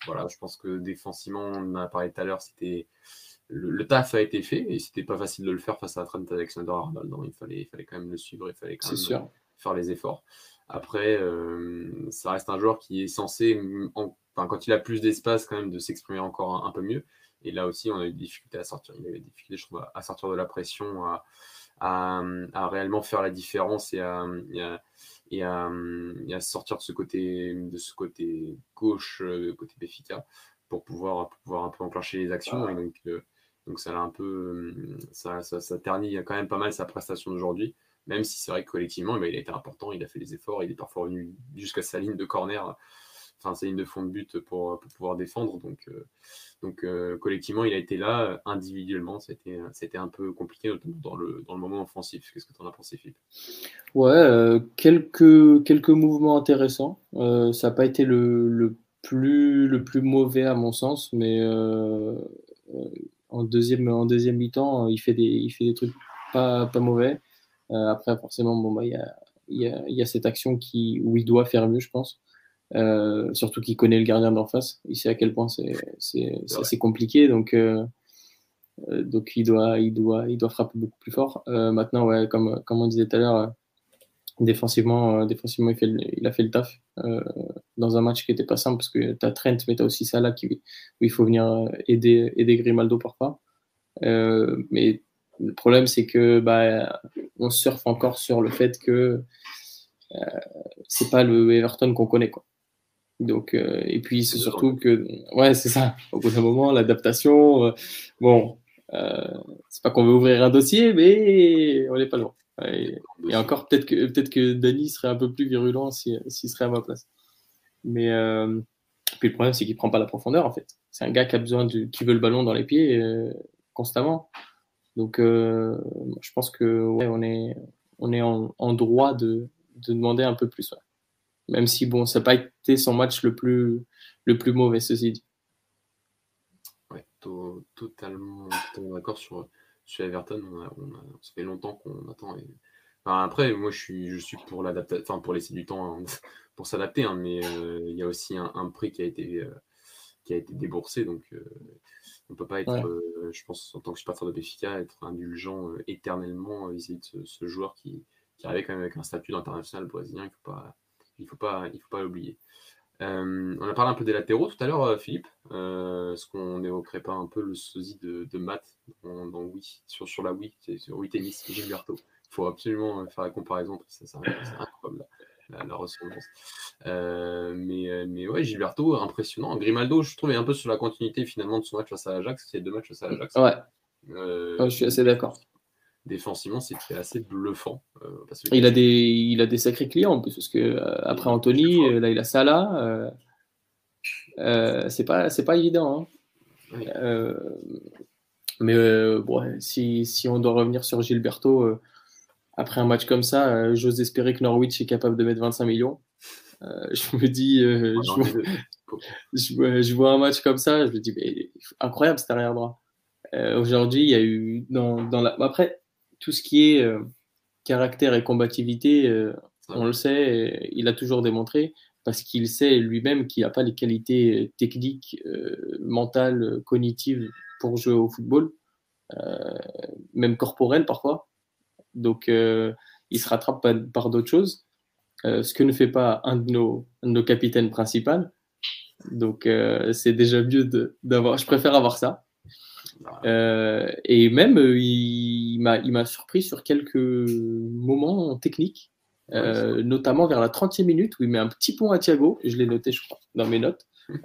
Voilà, je pense que défensivement, on en a parlé tout à l'heure, c'était le, taf a été fait et c'était pas facile de le faire face à Trent Alexander-Arnold. Il fallait, il fallait quand même le suivre, il fallait quand même faire les efforts. Après, euh, ça reste un joueur qui est censé, quand il a plus d'espace, quand même, de s'exprimer encore un, peu mieux. Et là aussi, on a eu des difficultés à sortir. Il avait des difficultés, je trouve, à sortir de la pression, à, à, réellement faire la différence et à, et à, sortir de ce côté, de ce côté gauche, euh, côté Béfica, pour pouvoir, pouvoir un peu enclencher les actions. Et donc, euh, donc ça, a un peu, ça, ça, ternit quand même pas mal sa prestation d'aujourd'hui, même si c'est vrai que collectivement, eh ben, il a été important, il a fait des efforts, il est parfois venu jusqu'à sa ligne de corner enfin, sa ligne de fond de but pour, pouvoir défendre. Donc, donc collectivement, il a été là. Individuellement, c'était, c'était un peu compliqué, notamment dans le, dans le moment offensif. Qu'est-ce que tu en as pensé, Philippe? Ouais, quelques, quelques mouvements intéressants. ça n'a pas été le, le, plus, le plus mauvais à mon sens, mais en deuxième, en deuxième mi-temps, il fait des, il fait des trucs pas, pas mauvais. Euh, après, forcément, bon, bah, il y, a, y, a, y, a, cette action qui, où il doit faire mieux, je pense. Euh, surtout qu'il connaît le gardien d'en face. Il sait à quel point c'est compliqué. Donc, euh, euh, donc il, doit, il, doit, il doit frapper beaucoup plus fort. Euh, maintenant, ouais, comme, comme on disait tout à l'heure, défensivement, défensivement il, fait il, a fait le taf dans un match qui n'était pas simple parce que tu as Trent, mais tu as aussi Salah qui, où il faut venir aider, aider Grimaldo parfois. mais le problème, c'est que bah, on surfe encore sur le fait que euh, c'est pas le Everton qu'on connaît, quoi. Donc, euh, et puis c'est surtout que, ouais, c'est ça. Au bout d'un moment, l'adaptation, euh, bon, euh, c'est pas qu'on veut ouvrir un dossier, mais on n'est pas loin. Et, encore, peut-être que que Dani serait un peu plus virulent s'il serait à ma place. Mais euh, puis le problème, c'est qu'il prend pas la profondeur en fait. C'est un gars qui a besoin qui veut le ballon dans les pieds constamment. Donc, euh, je pense que ouais, on est, on est en, droit de, de, demander un peu plus. Même si, bon, ça n'a pas été son match le plus, le plus mauvais, ceci dit. Totalement, d'accord sur, sur Everton. On a, on a, ça fait longtemps qu'on attend. après, moi, je suis, je suis pour l'adaptation, enfin, pour laisser du temps hein, pour s'adapter, hein, mais euh, il y a aussi un, un, prix qui a été, euh, qui a été déboursé, donc on peut pas être, euh, je pense, en tant que supporter de Béfica, être indulgent euh, éternellement vis-à-vis de ce, joueur qui, qui, arrivait quand même avec un statut d'international brésilien. Il faut pas, il faut pas, il faut pas l'oublier. Euh, on a parlé un peu des latéraux tout à l'heure, Philippe. Est-ce qu'on n'évoquerait pas un peu le sosie de, de Matt dans, oui, sur, sur la Wii, sur Wii Tennis, Gilberto? Il faut absolument faire la comparaison, c'est incroyable la, ressemblance. Euh, mais, euh, mais ouais, Gilberto, impressionnant. Grimaldo, je trouvais un peu sur la continuité finalement de son match face à Ajax, c'est deux matchs face à Ajax. Ouais. Euh, je suis assez d'accord. Défensivement, c'était assez bluffant. il, a des, il a des sacrés clients en plus, parce que après Anthony, là il a Salah. c'est pas, pas évident. Hein. mais bon, si, si, on doit revenir sur Gilberto, après un match comme ça, euh, j'ose espérer que Norwich est capable de mettre 25 millions. Euh, je me dis, euh, je, vois, un match comme ça, je me dis, mais, incroyable cet arrière-droit. Aujourd'hui, il y a eu dans, dans la... Après, tout ce qui est caractère et combativité, on le sait, il a toujours démontré parce qu'il sait lui-même qu'il n'a pas les qualités techniques, mentales, cognitives pour jouer au football, même corporelles parfois. Donc, euh, il se rattrape par, d'autres choses, euh, ce que ne fait pas un de nos, nos capitaines principaux. Donc, euh, c'est déjà mieux d'avoir. Je préfère avoir ça. Et même, il, il m'a surpris sur quelques moments techniques, notamment vers la 30e minute où il met un petit pont à Thiago. Je l'ai noté, je crois, dans mes notes.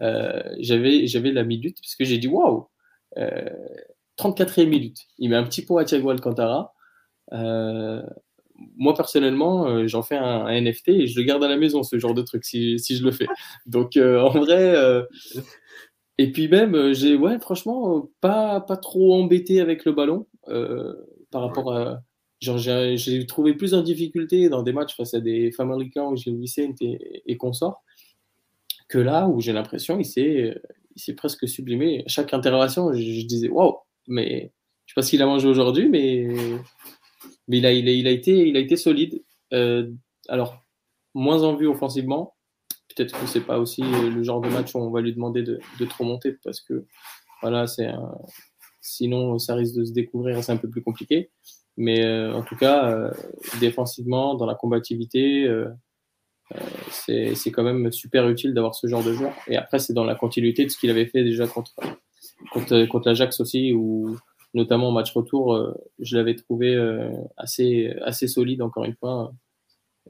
J'avais la minute parce que j'ai dit waouh! 34e minute. Il met un petit pont à Thiago Alcantara. Euh, moi personnellement, euh, j'en fais un, NFT et je le garde à la maison, ce genre de truc, si, si je le fais. Donc euh, en vrai, et puis même, j'ai ouais, franchement pas, pas trop embêté avec le ballon par rapport à. Genre, j'ai trouvé plus en difficulté dans des matchs face à des Famaricains où j'ai Vicente et, et consorts que là où j'ai l'impression il s'est presque sublimé. chaque intervention, je, je disais waouh, mais je sais pas s'il a mangé aujourd'hui, mais mais il a, il a, il a, été, il a été solide. Euh, alors, moins en vue offensivement. Peut-être que c'est pas aussi le genre de match où on va lui demander de, de trop monter parce que voilà, c'est sinon ça risque de se découvrir, c'est un peu plus compliqué. Mais euh, en tout cas, euh, défensivement, dans la combativité, euh, euh, c'est quand même super utile d'avoir ce genre de joueur. Et après, c'est dans la continuité de ce qu'il avait fait déjà contre, contre, contre l'Ajax aussi, où notamment au match retour, euh, je l'avais trouvé euh, assez, assez solide, encore une fois.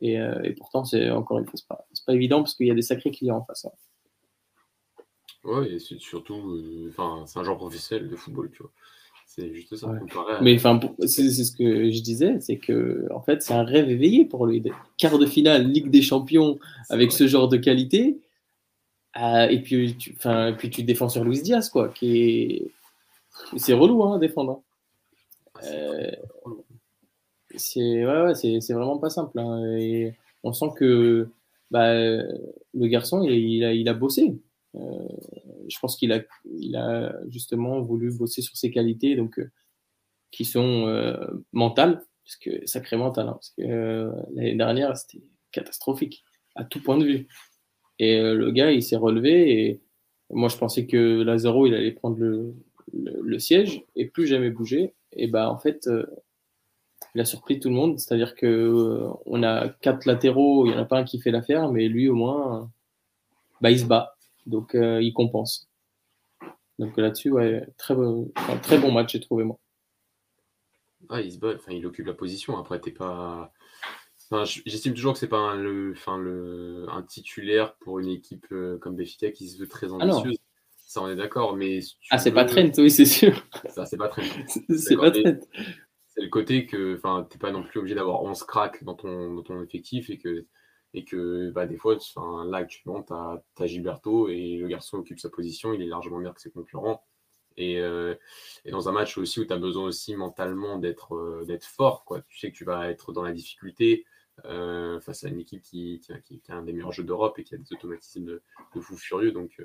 Et, euh, et pourtant, c'est encore une fois, c'est pas, pas, évident parce qu'il y a des sacrés clients en face. Hein. Oui, et c'est surtout, enfin, c'est un genre professionnel de football, tu vois. C'est juste ça. Mais enfin, c'est ce que je disais, c'est que en fait, c'est un rêve éveillé pour lui. Quart de finale, Ligue des Champions, avec ce genre de qualité. Ah, et puis tu, puis tu défends sur Luis Diaz, quoi, qui est. C'est relou, hein, défendre. Ah, euh, c'est ouais, ouais, c'est vraiment pas simple. Hein, et on sent que bah, le garçon, il, a, il a bossé. Euh, je pense qu'il a, il a justement voulu bosser sur ses qualités, donc euh, qui sont mentales, parce que sacré mental, hein, parce que l'année dernière, c'était catastrophique à tout point de vue. Et euh, le gars, il s'est relevé et moi, je pensais que Lazaro, il allait prendre le, le, siège et plus jamais bouger. Et bah, en fait, euh, il a surpris tout le monde. C'est-à-dire que euh, on a quatre latéraux, il n'y en a pas un qui fait l'affaire, mais lui, au moins, bah, il se bat. Donc, il compense. Donc là-dessus, ouais, très, très bon match, j'ai trouvé moi. Ah, il se bat, enfin, il occupe la position. Après, t'es pas J'estime toujours que c'est pas un, le, enfin, le, un titulaire pour une équipe euh, comme Béfica qui se veut très ah ambitieuse. ça, on est d'accord. Mais ah, c'est pas Trent, oui, c'est sûr. Ça, c'est pas Trent. c'est pas Trent. C'est le côté que enfin, t'es pas non plus obligé d'avoir 11 cracks dans ton, effectif et que, et que bah, des fois, là actuellement, tu as, Gilberto et le garçon occupe sa position, il est largement meilleur que ses concurrents. Et, euh, dans un match aussi où tu as besoin aussi mentalement d'être euh, d'être fort, quoi. tu sais que tu vas être dans la difficulté, euh, face à une équipe qui, qui, a un des meilleurs jeux d'Europe et qui a des automatismes de, fou furieux. Donc,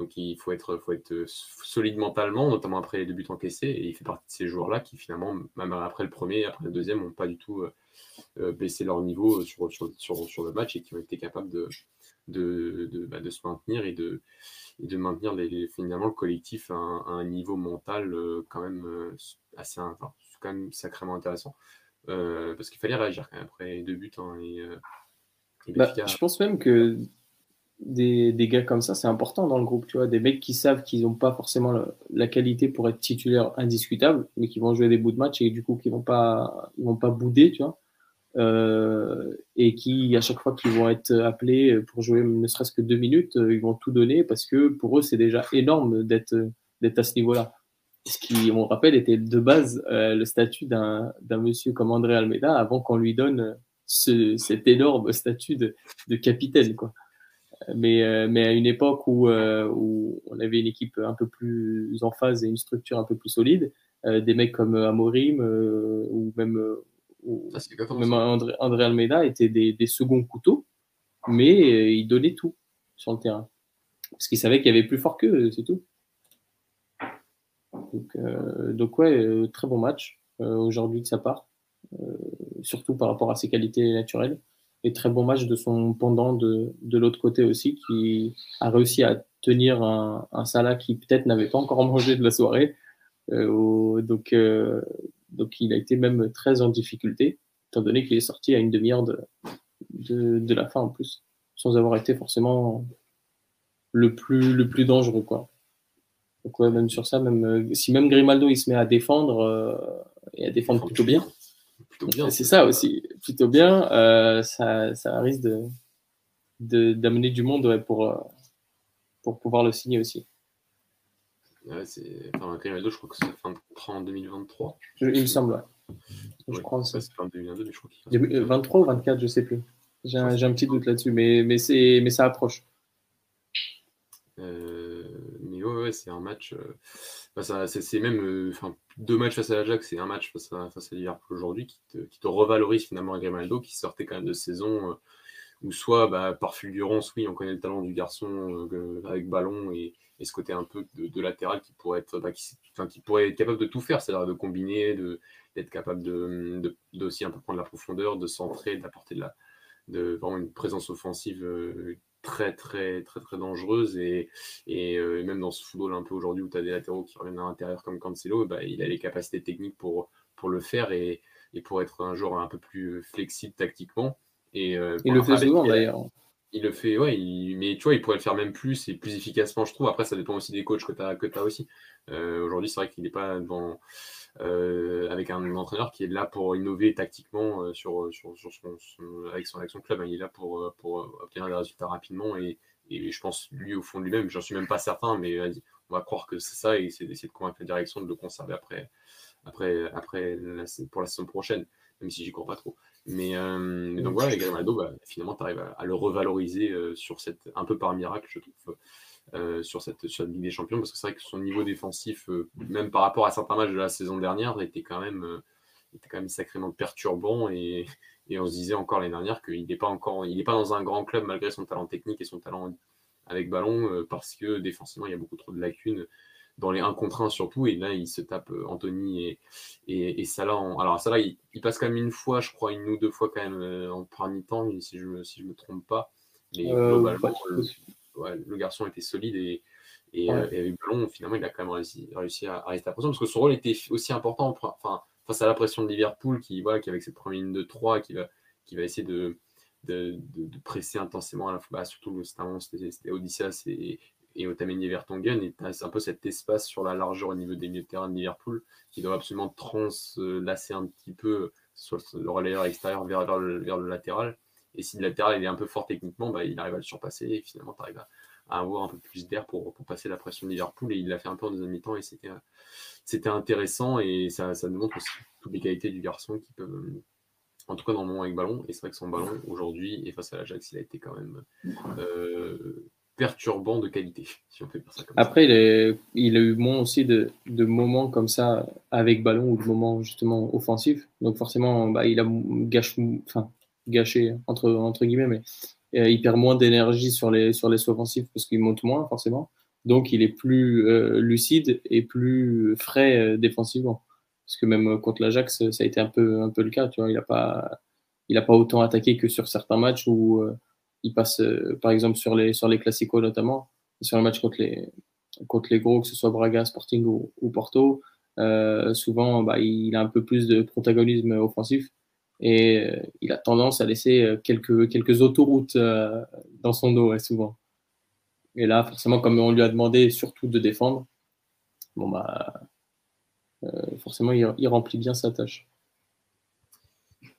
donc il faut être, faut être solide mentalement, notamment après les deux buts encaissés. Et il fait partie de ces joueurs-là qui, finalement, même après le premier, après le deuxième, n'ont pas du tout euh, baissé leur niveau sur, sur, sur, le match et qui ont été capables de, de, de, bah, de se maintenir et de, et de maintenir les, finalement le collectif à un, niveau mental quand même assez enfin, quand même sacrément intéressant. Euh, parce qu'il fallait réagir quand même après deux buts. Hein, et, euh, bah, je pense même que des, gars comme ça, c'est important dans le groupe. Tu vois, des mecs qui savent qu'ils n'ont pas forcément la, qualité pour être titulaire indiscutable, mais qui vont jouer des bouts de match et du coup qui vont pas, ils vont pas bouder, tu vois. Euh, et qui, à chaque fois qu'ils vont être appelés pour jouer ne serait-ce que deux minutes, ils vont tout donner parce que pour eux, c'est déjà énorme d'être d'être à ce niveau-là ce qui, on rappelle, était de base euh, le statut d'un monsieur comme André Almeida avant qu'on lui donne ce, cet énorme statut de, de capitaine. Quoi. Mais, euh, mais à une époque où, euh, où on avait une équipe un peu plus en phase et une structure un peu plus solide, des mecs comme Amorim ou même, ou, même André, André, Almeida étaient des, des seconds couteaux, mais ils donnaient tout sur le terrain. Parce qu'ils savaient qu'il y avait plus fort qu'eux, c'est tout. Donc, euh, donc ouais, euh, très bon match euh, aujourd'hui de sa part, surtout par rapport à ses qualités naturelles. Et très bon match de son pendant de, de l'autre côté aussi, qui a réussi à tenir un, un Salah qui peut-être n'avait pas encore mangé de la soirée. donc, donc il a été même très en difficulté, étant donné qu'il est sorti à une demi-heure de, de, de, la fin en plus, sans avoir été forcément le plus, le plus dangereux. Quoi. Donc ouais, même sur ça, même euh, si même Grimaldo il se met à défendre euh, et à défendre plutôt bien, c'est ça aussi, plutôt bien, euh, ça, ça, risque de d'amener du monde pour pour pouvoir le signer aussi. Ouais, c'est enfin, Grimaldo, je crois que c'est fin de en 2023. il me semble, ouais. Je crois c'est fin 2022, mais je crois qu'il 23 ou 24, je sais plus. J'ai un, un, petit doute là-dessus, mais mais mais ça approche. Euh ouais, c'est un match. Euh, c'est même euh, deux matchs face à l'Ajax, c'est un match face à, face aujourd'hui qui te, qui te, revalorise finalement à Grimaldo, qui sortait quand même de saison euh, où soit bah, par fulgurance, oui, on connaît le talent du garçon avec ballon et, et, ce côté un peu de, latéral qui pourrait être, bah, qui, qui, pourrait être capable de tout faire, c'est-à-dire de combiner, d'être capable de, de, aussi un peu prendre la profondeur, de centrer, d'apporter de la de vraiment une présence offensive très très très très dangereuse et, et euh, même dans ce football un peu aujourd'hui où tu as des latéraux qui reviennent à l'intérieur comme Cancelo, bah, il a les capacités techniques pour, pour le faire et, et pour être un joueur un peu plus flexible tactiquement. Et, euh, il le fait souvent d'ailleurs. Il le fait, ouais, mais tu vois, il pourrait le faire même plus et plus efficacement, je trouve. Après, ça dépend aussi des coachs que tu as, que as aussi. Euh, aujourd'hui, c'est vrai qu'il n'est pas euh, avec un entraîneur qui est là pour innover tactiquement euh, sur, sur, sur son, avec, son, avec club. Il est là pour, euh, pour obtenir des résultats rapidement et, et je pense, lui, au fond de lui-même, j'en suis même pas certain, mais on va croire que c'est ça et c'est d'essayer de convaincre la direction de le conserver après, après, après pour la saison prochaine. même si j'y crois pas trop. Mais, donc voilà, avec bah, finalement, tu arrives à, le revaloriser sur cette, un peu par miracle, je trouve, sur, cette, sur Ligue des Champions, parce que c'est vrai que son niveau défensif, même par rapport à certains matchs de la saison dernière, était quand même, était quand même sacrément perturbant et, et on se disait encore l'année dernière qu'il n'est pas encore, il n'est pas dans un grand club malgré son talent technique et son talent avec ballon, euh, parce que défensivement, il y a beaucoup trop de lacunes dans les 1 contre 1 surtout. Et là, il se tape euh, Anthony et, et, Salah. Alors, Salah, il, passe quand même une fois, je crois, une ou deux fois quand même euh, en premier temps, si je ne me, si je me trompe pas. Mais globalement, le, garçon était solide et, et, avec ballon, finalement, il a quand même réussi, réussi à, rester à la pression parce que son rôle était aussi important. Enfin, face à la pression de Liverpool qui, voilà, qui avec cette première ligne de 3 qui va, qui va essayer de, de, de, presser intensément à la fois, bah, surtout c'était Odysseas et, et Otamendi Vertonghen, et tu un peu cet espace sur la largeur au niveau des milieux de terrain de Liverpool qui doit absolument translacer un petit peu sur le relayeur extérieur vers, vers, le, vers, le, latéral. Et si le latéral il est un peu fort techniquement, bah, il arrive à le surpasser et finalement tu arrives à, avoir un peu plus d'air pour, pour, passer la pression de Liverpool. Et il l'a fait un peu en deuxième mi-temps et c'était c'était intéressant et ça, ça démontre aussi toutes les qualités du garçon qui peuvent, en tout cas dans le moment avec ballon. Et c'est vrai que son ballon aujourd'hui et face à l'Ajax, il a été quand même euh, perturbant de qualité, si on ça Après, il a eu moins aussi de, de, moments comme ça avec ballon ou de moments justement offensifs. Donc forcément, bah, il a gâche, enfin, gâché entre, entre guillemets, mais euh, il perd moins d'énergie sur les, sur les offensifs parce qu'il monte moins forcément. Donc, il est plus euh, lucide et plus frais euh, défensivement. Parce que même contre l'Ajax, ça a été un peu, un peu le cas. Tu vois, il n'a pas, il a pas autant attaqué que sur certains matchs où il passe, par exemple, sur les, sur les classicos notamment, sur le match contre les, contre les gros, que ce soit Braga, Sporting ou, Porto. souvent, bah, il a un peu plus de protagonisme offensif et il a tendance à laisser quelques, quelques autoroutes dans son dos, souvent. Et là, forcément, comme on lui a demandé surtout de défendre, bon bah, euh, forcément, il, remplit bien sa tâche.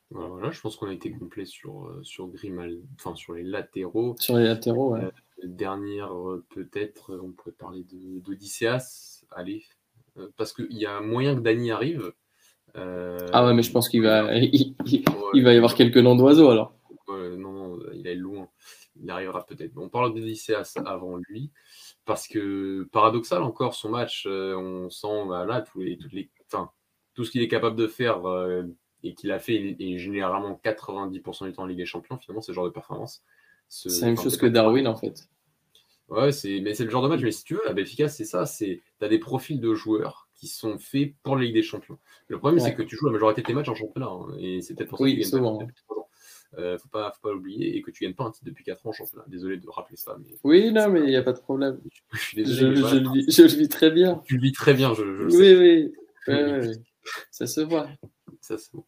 Voilà, je pense qu'on a été complet sur, euh, sur Grimal, enfin sur les latéraux. Sur les latéraux, ouais. Euh, dernière, peut-être, on pourrait parler d'Odysseas. Allez, parce qu'il y a moyen que Dany arrive. Ah ouais, mais je pense qu'il va, il, va y avoir quelques noms d'oiseaux alors. non, non, il est loin il arrivera peut-être. On parle d'Odysseas avant lui, parce que paradoxal encore, son match, euh, on sent bah, là tous les, toutes les, tout ce qu'il est capable de faire euh, et qu'il a fait, et généralement 90% du temps en Ligue des Champions, finalement, ce genre de performance. C'est la même chose que Darwin en fait. Ouais, c'est, mais c'est le genre de match, mais si tu veux, à Benfica, c'est ça, c'est, tu as des profils de joueurs qui sont faits pour la Ligue des Champions. Le problème, c'est que tu joues la majorité de tes matchs en championnat, hein, et c'est peut-être pour ça oui, que euh, faut pas, faut pas l'oublier, et que tu gagnes pas un titre depuis 4 ans Désolé de rappeler ça. Mais... Oui, non, mais il n'y a pas de problème. Je, suis désolé, je, le vis, je, le vis, très bien. Tu le vis très bien, je, oui, sais. Oui, oui. ça se voit. Ça se voit.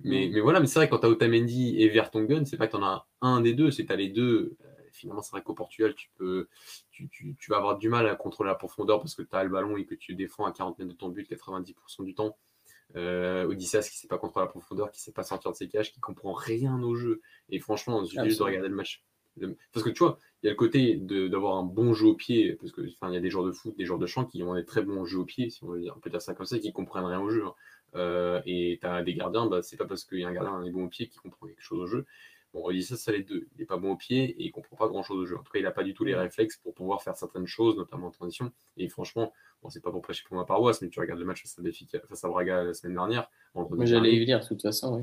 Mais, mais voilà, mais c'est vrai, quand tu as Otamendi et Vertonghen, c'est pas que tu en as un des deux, c'est que tu as les deux. Finalement, c'est vrai qu'au Portugal, tu, peux, tu, tu, tu, vas avoir du mal à contrôler la profondeur parce que tu as le ballon et que tu défends à 40 mètres de ton but 90% du temps. Euh, Odysseas qui ne sait pas contrôler la profondeur, qui ne sait pas sortir de ses cages, qui comprend rien au jeu. Et franchement, suffit juste de regarder le match. Parce que tu vois, il y a le côté d'avoir un bon jeu au pied, parce que il y a des joueurs de foot, des joueurs de champ qui ont des très bons jeux au pied, si on veut dire, on peut dire ça comme ça, qui comprennent rien au jeu. Hein. Euh, et tu as des gardiens, bah, c'est pas parce qu'il y a un gardien qui est bon au pied qui comprend quelque chose au jeu. Bon, Odysseas, ça les deux. Il n'est pas bon au pied et il comprend pas grand chose au jeu. En tout cas, il n'a pas du tout les réflexes pour pouvoir faire certaines choses, notamment en transition. Et franchement, Bon, c'est pas pour prêcher pour ma paroisse, mais tu regardes le match face à, Braga la semaine dernière. Mais j'allais y venir, de toute façon.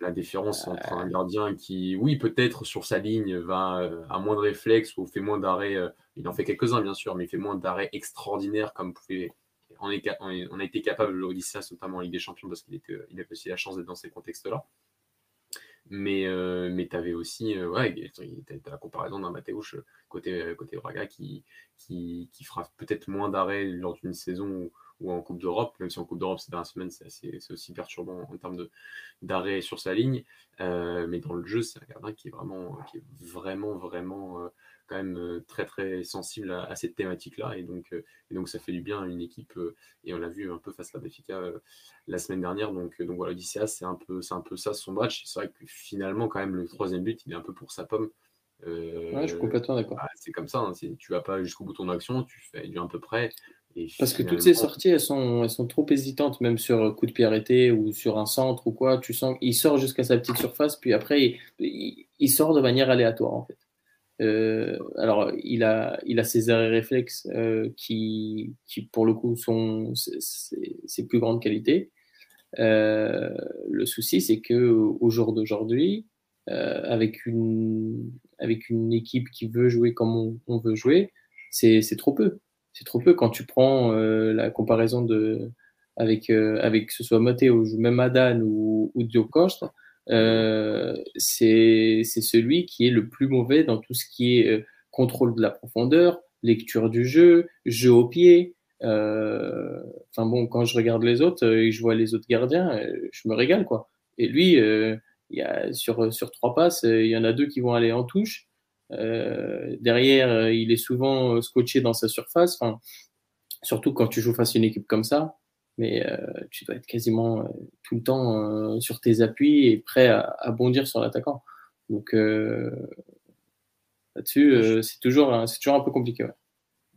La différence entre un gardien qui, oui, peut-être sur sa ligne, va euh, à moins de réflexes ou fait moins d'arrêts. Euh, il en fait quelques-uns, bien sûr, mais il fait moins d'arrêts extraordinaires comme pouvait. On, est, on, a été capable de l'Odyssée, notamment en Ligue des Champions, parce qu'il il a aussi la chance d'être dans ces contextes-là. Mais, euh, mais tu avais aussi euh, ouais, la comparaison d'un Mateusz côté, côté Braga qui, qui, qui fera peut-être moins d'arrêts lors d'une saison ou, en Coupe d'Europe, même si en Coupe d'Europe ces dernières semaines c'est aussi perturbant en termes d'arrêt sur sa ligne. Euh, mais dans le jeu, c'est un gardien qui est vraiment, qui est vraiment, vraiment quand même euh, très très sensible à, cette thématique-là. Et donc, euh, et donc ça fait du bien à une équipe, euh, et on l'a vu un peu face à Benfica la semaine dernière. Donc, donc voilà, Odysseas, c'est un, peu, un peu ça son match. C'est vrai que finalement, quand même, le troisième but, il est un peu pour sa pomme. ouais, je suis complètement d'accord. Bah, c'est comme ça, hein, tu vas pas jusqu'au bout de ton action, tu fais du à peu près, Parce que toutes ces sorties, elles sont, elles sont trop hésitantes, même sur coup de pied arrêté ou sur un centre ou quoi. Tu sens qu'il sort jusqu'à sa petite surface, puis après, il, sort de manière aléatoire, en fait. Euh, alors, il a, il a ses arrêts réflexes euh, qui, qui, pour le coup, sont ses plus grandes qualités. Euh, le souci, c'est que au jour d'aujourd'hui, avec, une, avec une équipe qui veut jouer comme on, veut jouer, c'est trop peu c'est trop peu quand tu prends la comparaison de avec avec que ce soit Matteo ou même Adan ou, ou Dio Costa, euh, c'est celui qui est le plus mauvais dans tout ce qui est contrôle de la profondeur, lecture du jeu, jeu au pied. Enfin bon, quand je regarde les autres et je vois les autres gardiens, je me régale quoi. Et lui, y a, sur, sur trois passes, il y en a deux qui vont aller en touche. Euh, derrière, euh, il est souvent euh, scotché dans sa surface. Enfin, surtout quand tu joues face à une équipe comme ça. Mais tu dois être quasiment tout le temps sur tes appuis et prêt à, bondir sur l'attaquant. Donc là-dessus, c'est toujours, c'est toujours un peu compliqué.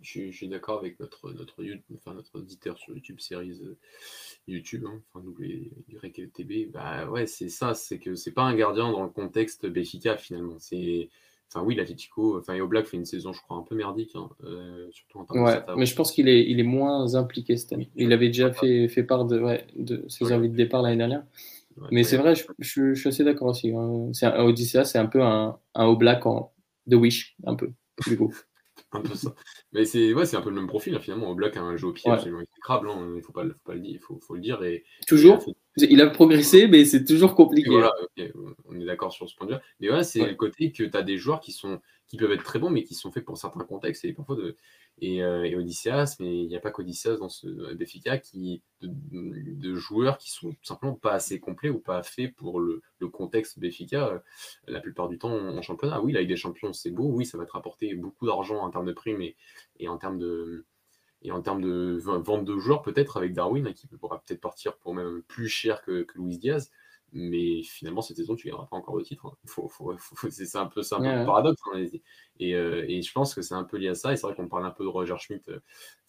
Je, suis d'accord avec notre, notre, enfin, notre auditeur sur YouTube, Series YouTube, hein, enfin, nous les, TB. Bah ouais, c'est ça, c'est que c'est pas un gardien dans le contexte Béfica finalement. C'est Enfin, oui, l'Atletico, enfin, Yo Black fait une saison, je crois, un peu merdique, hein, euh, surtout en termes ouais, mais je pense qu'il est, il est moins impliqué cette année. Il avait déjà fait, fait part de, ouais, de ses envies de départ l'année dernière. mais c'est vrai, je, je, suis assez d'accord aussi. Hein. C'est un, Odyssea, c'est un peu un, un All Black en, de Wish, un peu, du coup. un peu ça. Mais c'est ouais, un peu le même profil, hein, finalement. Au Black a un jeu au pied absolument exécrable, il ne faut pas, faut pas le dire. Il faut, faut, le dire et, Toujours il a progressé, mais c'est toujours compliqué. Voilà, on est d'accord sur ce point de vue. Mais voilà, c'est le côté que tu as des joueurs qui, sont, qui peuvent être très bons, mais qui sont faits pour certains contextes et parfois de. Et, euh, et Odysseas, mais il n'y a pas qu'Odysseas dans ce BFK qui, de, joueurs qui sont simplement pas assez complets ou pas faits pour le, le contexte BFK euh, la plupart du temps en, championnat. Oui, la Ligue des Champions, c'est beau, oui, ça va te rapporter beaucoup d'argent en termes de primes et, et en termes de, et en termes de vente de joueurs, peut-être avec Darwin, hein, qui pourra peut-être partir pour même plus cher que, que Luis Diaz. Mais finalement, cette saison, tu ne gagneras pas encore de titre. Hein. c'est un peu, un paradoxe. Hein, et, euh, et, je pense que c'est un peu lié à ça. Et c'est vrai qu'on parle un peu de Roger Schmidt. Euh,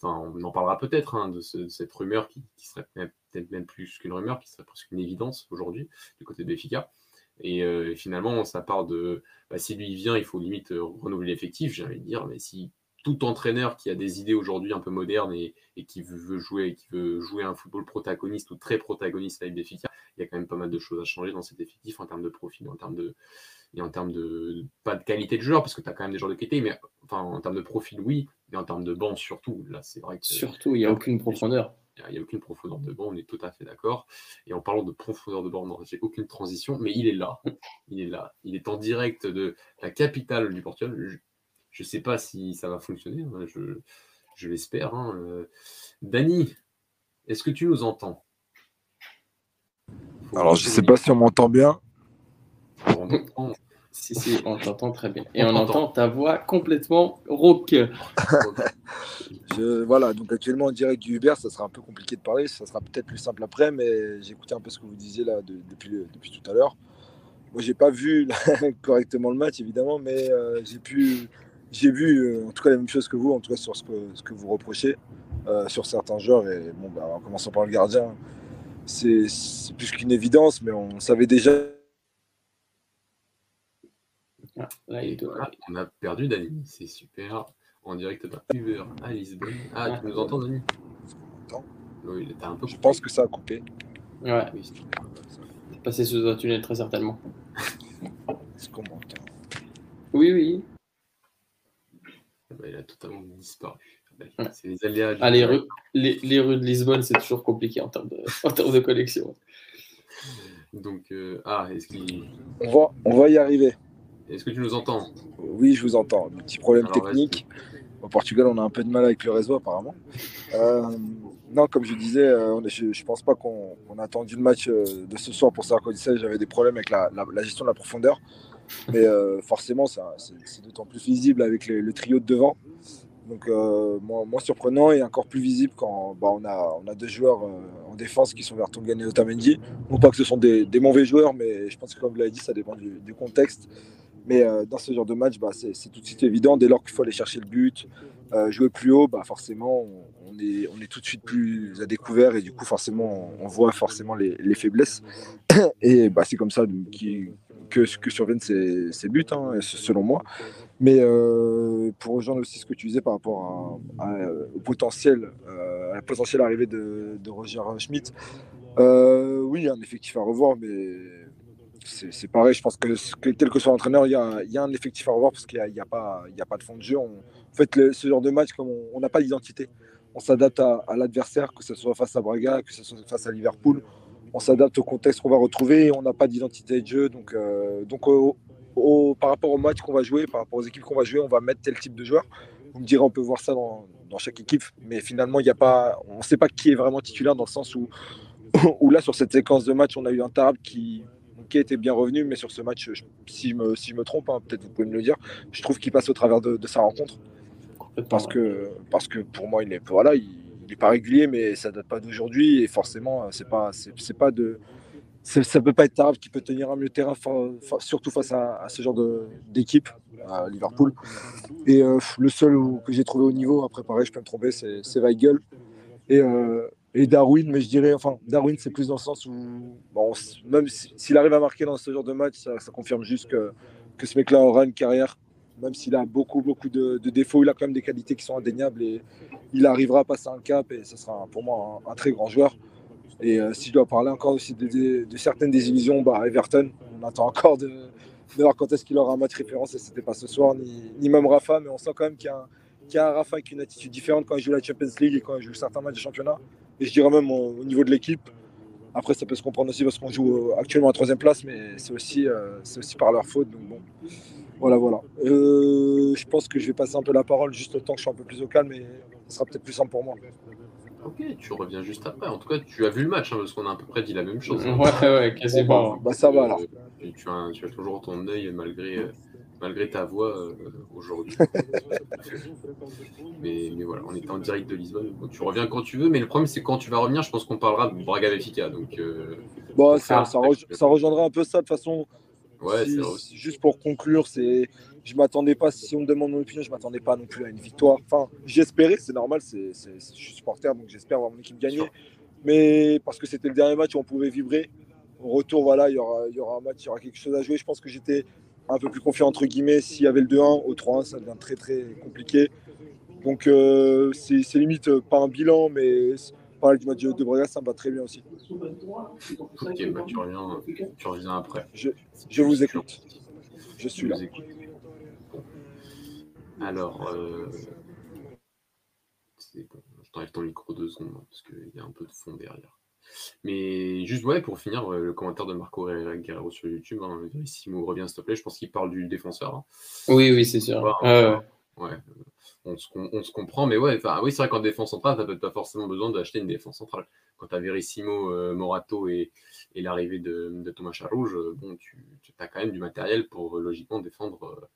on en parlera peut-être de, cette rumeur qui, serait peut-être même plus qu'une rumeur, qui serait presque une évidence aujourd'hui du côté de Béfica. Et, euh, finalement, ça part de bah, si lui vient, il faut limite renouveler l'effectif. J'ai envie de dire, mais si tout entraîneur qui a des idées aujourd'hui un peu modernes et, qui veut, jouer, qui veut jouer un football protagoniste ou très protagoniste avec Béfica, il y a quand même pas mal de choses à changer dans cet effectif en termes de profil, en termes de et en termes de pas de qualité de joueur parce que tu as quand même des joueurs de qualité, mais enfin en termes de profil oui, mais en termes de banc surtout. Là, c'est vrai que surtout il n'y a aucune profondeur. Il n'y a, aucune profondeur de banc, on est tout à fait d'accord. Et en parlant de profondeur de banc, j'ai aucune transition, mais il est là. Il est là. Il est en direct de la capitale du Portugal. Je ne sais pas si ça va fonctionner, hein, je, l'espère. Hein. Euh. Dany, est-ce que tu nous entends? Alors, je ne sais pas si on m'entend bien. On Si, si, on t'entend très bien. Et on, entend ta voix complètement rauque. voilà, donc actuellement en direct du Uber, ça sera un peu compliqué de parler, ça sera peut-être plus simple après, mais j'ai écouté un peu ce que vous disiez là depuis, depuis tout à l'heure. Moi, j'ai pas vu correctement le match, évidemment, mais euh, j'ai pu j'ai vu euh, en tout cas la même chose que vous, en tout cas sur ce que, ce que vous reprochez euh, sur certains joueurs. Et bon, bah, en commençant par le gardien, c'est plus qu'une évidence, mais on savait déjà. Ah, ah, on a perdu Dani, c'est super. En direct par Uber à Lisbonne. Ah, tu nous entends, Dani? Oui, il un peu Je pense que ça a coupé. Ouais. Oui, Passé sous un tunnel, très certainement. Oui, oui. Bah, il a totalement disparu. C'est les aléas. Ah, les, rues, les, rues de Lisbonne, c'est toujours compliqué en termes de, en termes de connexion. Donc, euh, ah, est-ce qu'il. On va, on va y arriver. Est-ce que tu nous entends? Oui, je vous entends. Un petit problème technique. Au Portugal, on a un peu de mal avec le réseau, apparemment. Euh, non, comme je disais, euh, je ne pense pas qu'on a attendu le match de ce soir pour savoir quoi J'avais des problèmes avec la, la, gestion de la profondeur. Mais euh, forcément, c'est d'autant plus visible avec le, trio de devant. Donc, euh, moins, surprenant et encore plus visible quand bah, on, a, on a deux joueurs euh, en défense qui sont vers Tongan et Otamendi. Non pas que ce sont des, mauvais joueurs, mais je pense que, comme vous l'avez dit, ça dépend du, contexte. Mais dans ce genre de match, bah, c'est tout de suite évident. Dès lors qu'il faut aller chercher le but, jouer plus haut, bah forcément, on, est, on est tout de suite plus à découvert et du coup, forcément, on, voit forcément les, faiblesses. Et bah, c'est comme ça que, que surviennent ces, ces buts, hein, selon moi. Mais pour rejoindre aussi ce que tu disais par rapport au potentiel, à la potentielle arrivée de, de Roger Schmidt, oui, un effectif à revoir, mais c'est pareil. Je pense que, quel que soit l'entraîneur, il y y a, un effectif à revoir parce qu'il n'y a, a, pas, a pas de fond de jeu. en fait, ce genre de match, comme on n'a pas d'identité, on s'adapte à, à l'adversaire, que ce soit face à Braga, que ce soit face à Liverpool. On s'adapte au contexte qu'on va retrouver. On n'a pas d'identité de jeu. Donc, euh, donc au, par rapport au match qu'on va jouer, par rapport aux équipes qu'on va jouer, on va mettre tel type de joueur. Vous me direz, on peut voir ça dans, dans chaque équipe, mais finalement, il a pas, on ne sait pas qui est vraiment titulaire dans le sens où, où là, sur cette séquence de match, on a eu un Tarab qui, qui était bien revenu, mais sur ce match, si je me, si je me trompe, hein, peut-être vous pouvez me le dire, je trouve qu'il passe au travers de, sa rencontre. Parce que, parce que pour moi, il est, voilà, il, pas régulier, mais ça date pas d'aujourd'hui. Et forcément, c'est pas, c'est, pas de. Ça peut pas être Tarab qui peut tenir un mieux terrain, surtout face à, ce genre d'équipe, à Liverpool. Et euh, le seul que j'ai trouvé au niveau à préparer, je peux me tromper, c'est, Weigel. Et, euh, et Darwin, mais je dirais, enfin, Darwin, c'est plus dans le sens où, même s'il arrive à marquer dans ce genre de match, ça, confirme juste que, que ce mec-là aura une carrière, même s'il a beaucoup, beaucoup de, défauts, il a quand même des qualités qui sont indéniables et il arrivera à passer un cap et ce sera pour moi un, très grand joueur. Et euh, si je dois parler encore aussi de, certaines désillusions, bah, Everton, on attend encore de, voir quand est-ce qu'il aura un match référence et c'était pas ce soir, ni, même Rafa, mais on sent quand même qu'il y a un Rafa avec une attitude différente quand il joue la Champions League et quand il joue certains matchs de championnat. Et je dirais même au, niveau de l'équipe. Après, ça peut se comprendre aussi parce qu'on joue actuellement à troisième place, mais c'est aussi, euh, aussi par leur faute. Donc bon, voilà, voilà. Euh, je pense que je vais passer un peu la parole juste le temps que je sois un peu plus au calme et ce sera peut-être plus simple pour moi. Ok, tu reviens juste après. En tout cas, tu as vu le match hein, parce qu'on a à peu près dit la même chose. Hein. Ouais, ouais, quasiment. Bah, bah, ça va alors. Euh, tu, as, tu, as, toujours ton œil malgré malgré ta voix euh, aujourd'hui. mais, voilà, on était en direct de Lisbonne. tu reviens quand tu veux, mais le problème, c'est quand tu vas revenir, je pense qu'on parlera de Braga Benfica. Donc, euh, bon, ça, ça, rejoindra un peu ça de façon. Ouais, juste pour conclure, c'est, je m'attendais pas, si on me demande mon opinion, je m'attendais pas non plus à une victoire. Enfin, j'espérais, c'est normal, c'est, je suis supporter, donc j'espère voir mon équipe gagner. Mais parce que c'était le dernier match où on pouvait vibrer. Au retour, voilà, il y aura, il y aura un match, il y aura quelque chose à jouer. Je pense que j'étais un peu plus confiant entre guillemets. S'il y avait le 2-1, au 3-1, ça devient très très compliqué. Donc euh, c'est limite euh, pas un bilan, mais parler du match de Braga, ça me va très bien aussi. Ok, bah, tu, reviens, tu reviens après. Je, je vous écoute. Je suis là. Alors, euh... bon. je t'enlève ton micro deux secondes parce qu'il y a un peu de fond derrière. Mais juste ouais, pour finir, euh, le commentaire de Marco Guerrero sur YouTube, hein, Simo revient s'il te plaît, je pense qu'il parle du défenseur. Hein. Oui, oui, c'est sûr. ouais, on se, comprend, mais ouais, oui, c'est vrai qu'en défense centrale, tu n'as pas forcément besoin d'acheter une défense centrale. Quand tu as Verissimo, euh, Morato et, et l'arrivée de, Thomas Charouge, euh, bon, tu, tu as quand même du matériel pour logiquement défendre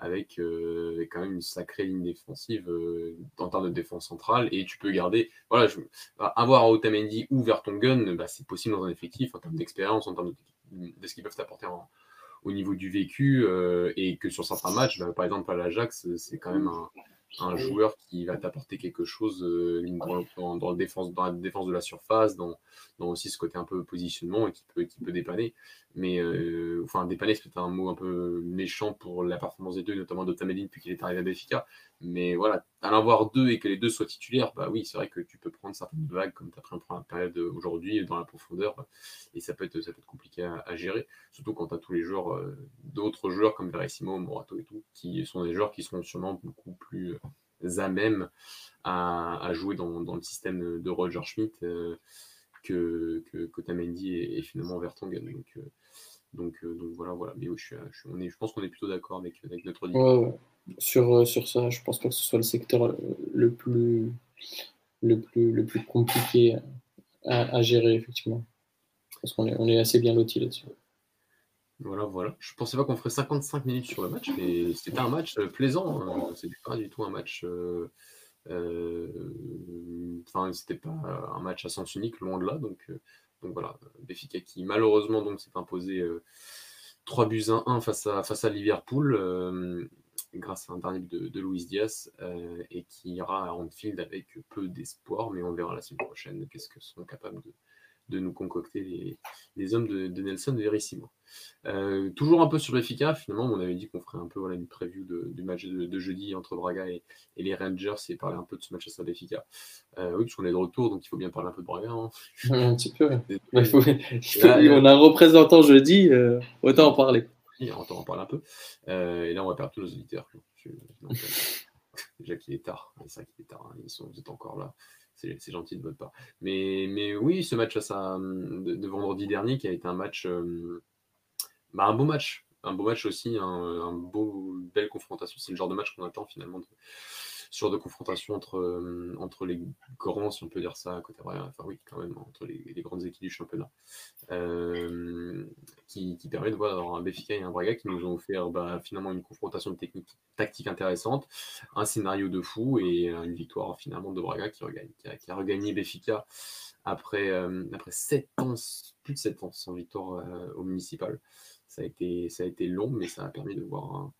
avec, euh, quand même une sacrée ligne défensive euh, en termes de défense centrale. Et tu peux garder, voilà, je, avoir Otamendi ou Vertonghen, bah, c'est possible dans un effectif en termes d'expérience, en termes de, ce qu'ils peuvent apporter au niveau du vécu. Euh, et que sur certains matchs, bah, par exemple à l'Ajax, c'est quand même un, un joueur qui va t'apporter quelque chose dans, dans, défense, dans la défense de la surface, dans, dans, aussi ce côté un peu positionnement et qui peut, qui peut dépanner. Mais euh, enfin, dépanner, c'est peut-être un mot un peu méchant pour la performance des deux, notamment de Tamadine depuis qu'il est arrivé à Béfica. Mais voilà, à l'avoir deux et que les deux soient titulaires, bah oui, c'est vrai que tu peux prendre certaines vagues comme tu as pris en première période aujourd'hui dans la profondeur et ça peut être, ça peut être compliqué à, gérer, surtout quand tu as tous les joueurs, euh, d'autres joueurs comme Verissimo, Morato et tout, qui sont des joueurs qui sont sûrement beaucoup plus euh, à même à, jouer dans, le système de Roger Schmidt euh, que, que, que Tamendi et, finalement Vertonghen. Donc, donc, donc, voilà, voilà. Mais je, on est, je pense qu'on est plutôt d'accord avec, avec, notre ouais, sur, euh, sur ça, je pense pas que ce soit le secteur euh, le plus, le plus, le plus compliqué à, gérer, effectivement. Parce qu'on est, on est assez bien loti là-dessus. Voilà, voilà. Je pensais pas qu'on ferait 55 minutes sur le match, mais c'était un match euh, plaisant. Hein. C'était pas du tout un match. Enfin, c'était pas un match à sens unique, loin de là. Donc, donc voilà, Béfica qui malheureusement donc s'est imposé 3 buts à 1 face à, face à Liverpool. grâce à un dernier de, de Luis Diaz et qui ira à Anfield avec peu d'espoir, mais on verra la semaine prochaine qu'est-ce que sont capables de, de nous concocter les, hommes de, Nelson Verissimo. Euh, toujours un peu sur l'efficace, finalement, on avait dit qu'on ferait un peu voilà, une preview du match de, jeudi entre Braga et, les Rangers et parler un peu de ce match à Saint-Béfica. Euh, oui, parce qu'on est de retour, donc il faut bien parler un peu de Braga. Hein. un petit peu. on a un représentant jeudi, euh, autant en parler. Oui, autant en parler un peu. et là, on va perdre tous nos auditeurs. déjà qu'il est tard, c'est ça qu'il est tard, hein. ils sont, vous êtes encore là c'est gentil de votre part. Mais, mais oui, ce match de, vendredi dernier qui a été un match, euh, bah, un beau match, un beau match aussi, un, un beau, belle confrontation. C'est le genre de match qu'on attend finalement sur de confrontation entre, euh, entre les grands, si on peut dire ça, côté enfin oui, quand même, entre les, grandes équipes du championnat, euh, qui, permet de voir un Béfica et un Braga qui nous ont offert bah, finalement une confrontation technique, tactique intéressante, un scénario de fou et une victoire finalement de Braga qui, regagne, qui, a, regagné Béfica après, euh, après 7 ans, plus de 7 ans sans victoire au municipal. Ça a, été, ça a été long, mais ça a permis de voir un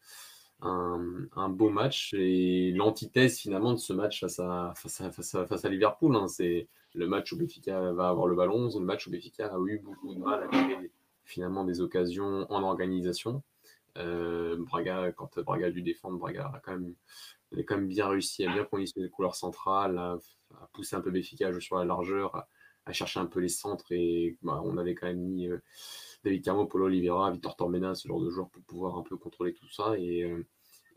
un, beau match et l'antithèse finalement de ce match face à, face à, Liverpool. Hein. c'est le match où Benfica va avoir le ballon, le match où Benfica a eu beaucoup de mal à créer finalement des occasions en organisation. Euh, Braga, quand Braga a dû défendre, Braga a quand même, a quand même bien réussi à bien conditionner les couleurs centrales, à, pousser un peu Benfica sur la largeur, à, chercher un peu les centres et bah, on avait quand même mis euh, David Carmo, Paulo Oliveira, Victor Tormena, ce genre de joueurs pour pouvoir un peu contrôler tout ça. Et, euh,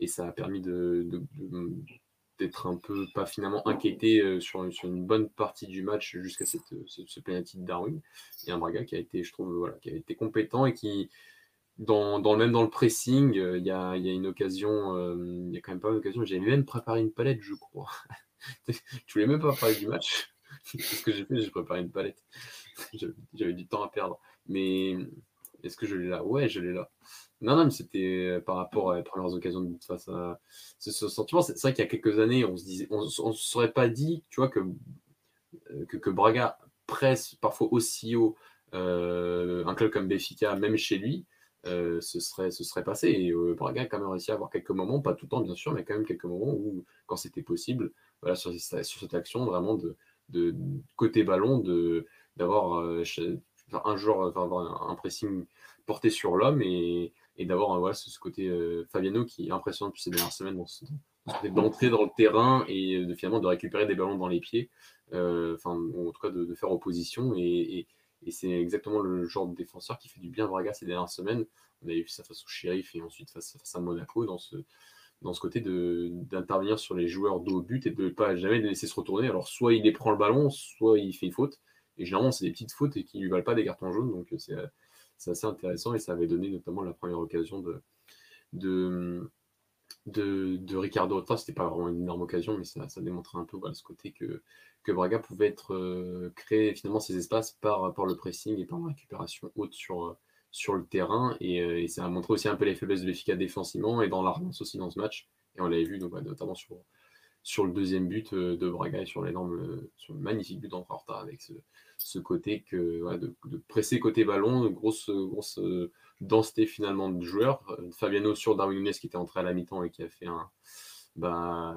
et ça a permis de, d'être un peu, pas finalement inquiété euh, sur, sur, une bonne partie du match jusqu'à cette, ce, penalty de Darwin. Et un Braga qui a été, je trouve, voilà, qui a été compétent et qui, dans, dans, même dans le pressing, euh, il y, a, y, a, une occasion, il y a quand même pas une occasion. J'ai même préparé une palette, je crois. tu voulais même pas parler du match? ce que j'ai fait, j'ai préparé une palette. J'avais du temps à perdre. Mais est-ce que je l'ai là? Ouais, je l'ai là. Non, non, mais c'était euh, par rapport à premières occasions de face à ce, sentiment. C'est vrai qu'il y a quelques années, on se disait, on, ne serait pas dit, tu vois, que, euh, que, Braga presse parfois aussi haut euh, un club comme Béfica, même chez lui, ce, serait, ce serait passé. Et Braga a quand même réussi à avoir quelques moments, pas tout le temps bien sûr, mais quand même quelques moments où, quand c'était possible, voilà, sur, cette action, vraiment de, de côté ballon, d'avoir un joueur, enfin, un pressing porté sur l'homme et, d'avoir voilà, ce, côté euh, Fabiano qui est impressionnant depuis ces dernières semaines dans ce, d'entrer dans le terrain et de finalement de récupérer des ballons dans les pieds, euh, en tout cas de, faire opposition et, c'est exactement le genre de défenseur qui fait du bien Braga ces dernières semaines. On avait vu ça face au Sheriff et ensuite face, à Monaco dans ce, dans ce côté d'intervenir sur les joueurs dos but et de ne pas jamais les laisser se retourner. Alors soit il les prend le ballon, soit il fait une faute. Et généralement, c'est des petites fautes et qui ne lui valent pas des cartons jaunes. Donc c'est c'est assez intéressant et ça avait donné notamment la première occasion de, de, de, de Ricardo. C'était pas vraiment une énorme occasion, mais ça, démontrait un peu ce côté que, que Braga pouvait être euh, créer finalement ces espaces par, le pressing et par la récupération haute sur, sur le terrain. Et, euh, ça a montré aussi un peu les faiblesses de l'efficacité défensivement et dans l'armance aussi dans ce match. Et on l'avait vu notamment sur, sur le deuxième but euh, de Braga et sur l'énorme, sur le magnifique but d'Entra avec ce, côté que de, presser côté ballon, grosse, grosse euh, densité finalement de joueurs. Euh, Fabiano sur Darwin Nunes qui était entré à la mi-temps et qui a fait un. Bah,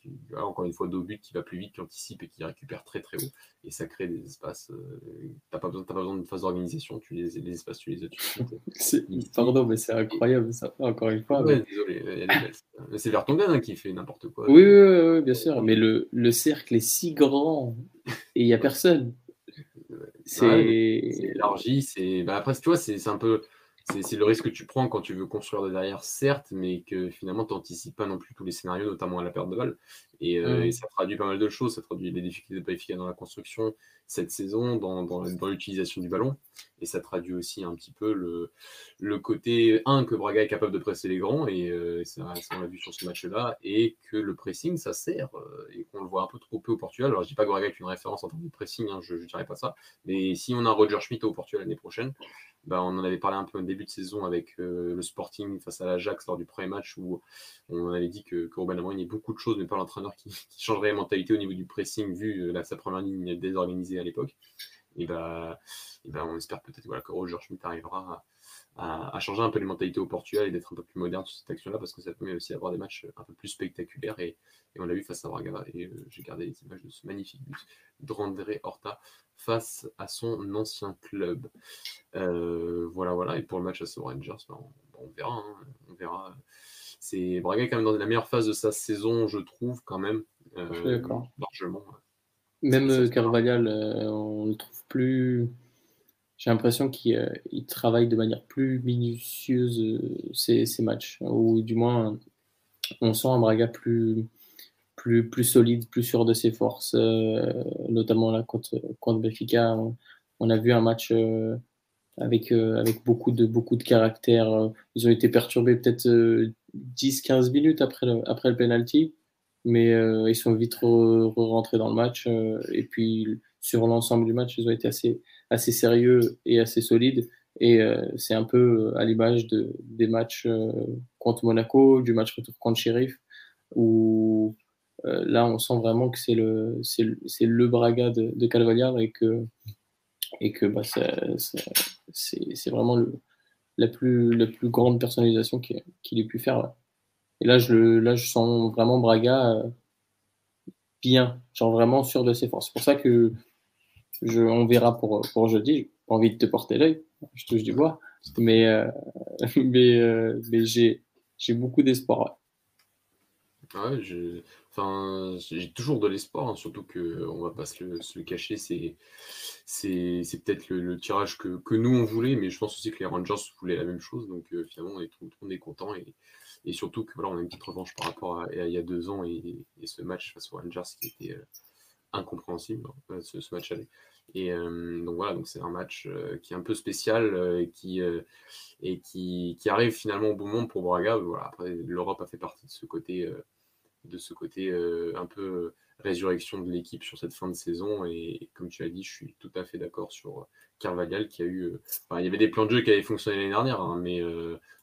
qui, encore une fois, deux buts qui va plus vite, qui anticipe et qui récupère très très haut. Et ça crée des espaces. Euh, t'as pas, besoin, pas besoin de phase d'organisation, tu les, les espaces, tu les as Pardon, mais c'est incroyable ça, encore une fois. Ouais, désolé, c'est Vertonghen hein, qui fait n'importe quoi. Oui, oui, oui, bien sûr, mais le, le cercle est si grand et il n'y a personne. C'est élargi. C'est bah, après, tu vois, c'est un peu c'est le risque que tu prends quand tu veux construire de derrière, certes, mais que finalement, tu n'anticipes pas non plus tous les scénarios, notamment à la perte de balle. Et, euh, mmh. ça traduit pas mal de choses. Ça traduit les difficultés de pas efficace dans la construction cette saison, dans, dans, l'utilisation du ballon. Et ça traduit aussi un petit peu le, le côté, un, que Braga est capable de presser les grands, et euh, ça, on l'a vu sur ce match-là, et que le pressing, ça sert, euh, et qu'on le voit un peu trop peu au Portugal. Alors, je dis pas que Braga est une référence en termes de pressing, hein, je ne dirais pas ça. Mais si on a Roger Schmidt au Portugal l'année prochaine, bah, on en avait parlé un peu au début de saison avec euh, le Sporting face à l'Ajax lors du premier match où on avait dit que, que Ruben Amorim a beaucoup de choses, mais pas l'entraîneur qui, changerait la mentalité au niveau du pressing vu sa première ligne désorganisée à l'époque. Et bah, et bah, on espère peut-être voilà, que Roger Schmidt arrivera à, changer un peu les mentalités au Portugal et d'être un peu plus moderne sur cette action-là parce que ça permet aussi d'avoir des matchs un peu plus spectaculaires et, on l'a vu face à Braga et euh, j'ai gardé les images de ce magnifique but d'André Horta face à son ancien club. Euh, voilà, voilà. Et pour le match à ce Rangers, ben, on, verra. Hein, on verra. C'est Braga quand même dans la meilleure phase de sa saison, je trouve, quand même. Euh, largement. Même Carvalhal, on le trouve plus j'ai l'impression qu'il euh, travaille de manière plus minutieuse euh, ces, matchs, ou du moins on sent un Braga plus, plus, plus solide, plus sûr de ses forces, euh, notamment là contre, contre Benfica. On, a vu un match avec, avec beaucoup, de, beaucoup de caractère. Ils ont été perturbés peut-être 10-15 minutes après le, après le penalty, mais ils sont vite rentrés dans le match. et puis sur l'ensemble du match, ils ont été assez, assez sérieux et assez solide. Et euh, c'est un peu euh, à l'image de, des matchs euh, contre Monaco, du match retour contre Sheriff, où là, on sent vraiment que c'est le, c'est, le Braga de, de et que, et que bah, c'est, vraiment le, la, plus, la plus grande personnalisation qu'il, ait pu faire. Et là je, là, je sens vraiment Braga bien, genre vraiment sûr de ses forces. C'est pour ça que je, on verra pour, pour jeudi. Pas envie de te porter l'œil, je touche du bois. Mais, euh, euh, mais j'ai, j'ai beaucoup d'espoir. Ouais, enfin, j'ai toujours de l'espoir, hein, surtout que on va pas se le, le cacher, c'est, c'est, c'est peut-être le, tirage que, que, nous on voulait, mais je pense aussi que les Rangers voulaient la même chose, donc euh, finalement on est, on est content et surtout que voilà, on a une petite revanche par rapport à, il y a deux ans et, ce match face aux Rangers qui était incompréhensible, hein, ce, ce match aller. Et euh, donc voilà, donc c'est un match euh, qui est un peu spécial euh, et, qui, et qui, qui, arrive finalement au bon moment pour Braga. Voilà, après, l'Europe a fait partie de ce côté, de ce côté un peu résurrection de l'équipe sur cette fin de saison. Et, comme tu l'as dit, je suis tout à fait d'accord sur Carvalhal qui a eu. il y avait des plans de jeu qui avaient fonctionné l'année dernière, hein, mais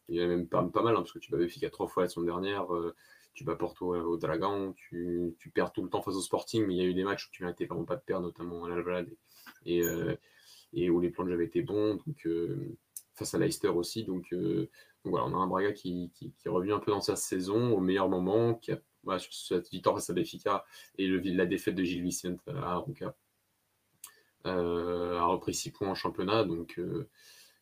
il y en a même pas, mal, hein, parce que tu vas à trois fois la semaine dernière tu bats Porto au Dragon, tu, perds tout le temps face au Sporting, mais il y a eu des matchs où tu n'étais vraiment pas de perdre, notamment à l'Alvalade et, euh, où les plans avaient été bons, donc euh, face à Leicester aussi. Donc, euh, voilà, on a un Braga qui, qui, revient un peu dans sa saison au meilleur moment, qui a sur cette victoire face à Benfica et le, la défaite de Gilles Vicente à Arouca a repris 6 points en championnat, donc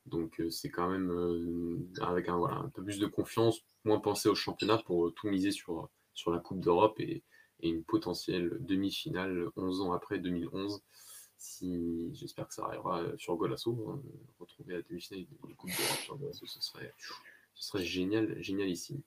donc c'est quand même avec un, voilà, un peu plus de confiance, moins penser au championnat pour tout miser sur, sur la Coupe d'Europe et, et, une potentielle demi-finale 11 ans après 2011 si j'espère que ça arrivera euh, sur Golasso, hein, retrouver la demi-finale de Coupe d'Europe sur Golasso, ce serait, ce serait génial, génialissime.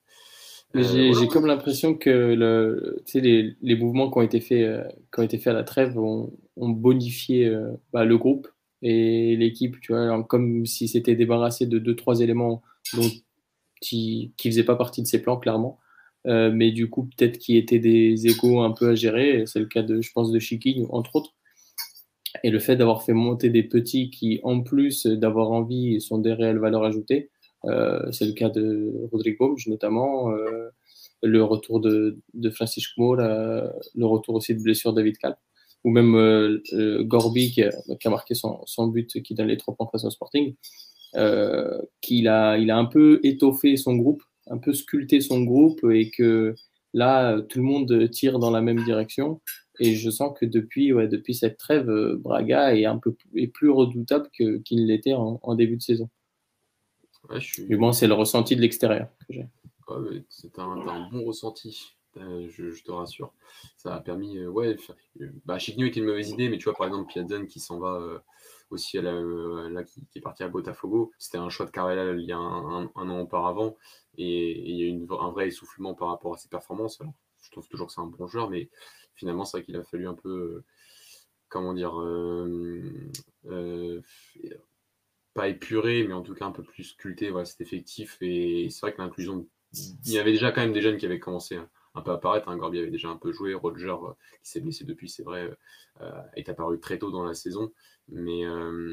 Euh, j'ai comme l'impression que le, les, les, mouvements qui ont été faits, euh, qui ont été faits à la trêve ont, ont bonifié bah, le groupe et l'équipe, tu vois, comme si c'était débarrassé de deux trois éléments dont, qui ne faisaient pas partie de ses plans clairement. mais du coup, peut-être qu'il y étaient des égos un peu à gérer. C'est le cas de, je pense, de Chiking, entre autres. Et le fait d'avoir fait monter des petits qui, en plus d'avoir envie, sont des réelles valeurs ajoutées, euh, c'est le cas de Rodrigo notamment, euh, le retour de, de Francis le retour aussi de blessure David Cal, ou même euh, Gorby qui a, qui a, marqué son, son, but qui donne les trois points face au Sporting, qu'il a, il a un peu étoffé son groupe, un peu sculpté son groupe et que là, tout le monde tire dans la même direction et je sens que depuis, ouais, depuis cette trêve, euh, Braga est un peu est plus redoutable qu'il ne l'était en, début de saison. Ouais, je Du moins, c'est le ressenti de l'extérieur que j'ai. c'est un, bon ressenti. Euh, je, te rassure. Ça a permis. Euh, ouais, bah, Chigno était une mauvaise idée, mais tu vois, par exemple, Piazon qui s'en va aussi à la, là, qui, est parti à Botafogo, c'était un choix de Carrella il y a un, an auparavant, et, il y a eu un vrai essoufflement par rapport à ses performances. Alors, je trouve toujours que c'est un bon joueur, mais finalement, c'est vrai qu'il a fallu un peu, euh, comment dire, euh, euh, pas épurer, mais en tout cas un peu plus sculpter voilà, cet effectif. Et c'est vrai que l'inclusion, il y avait déjà quand même des jeunes qui avaient commencé un peu apparaître. Hein. Gorby avait déjà un peu joué, Roger, qui s'est blessé depuis, c'est vrai, est apparu très tôt dans la saison. Mais,